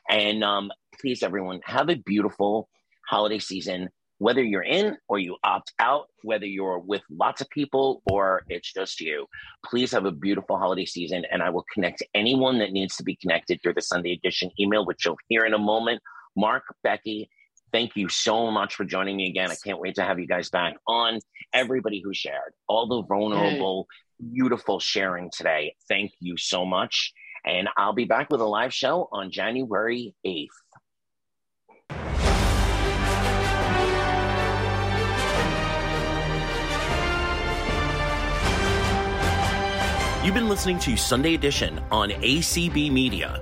And um, please, everyone, have a beautiful holiday season. Whether you're in or you opt out, whether you're with lots of people or it's just you, please have a beautiful holiday season. And I will connect anyone that needs to be connected through the Sunday edition email, which you'll hear in a moment. Mark, Becky, Thank you so much for joining me again. I can't wait to have you guys back on. Everybody who shared, all the vulnerable, beautiful sharing today. Thank you so much. And I'll be back with a live show on January 8th. You've been listening to Sunday Edition on ACB Media.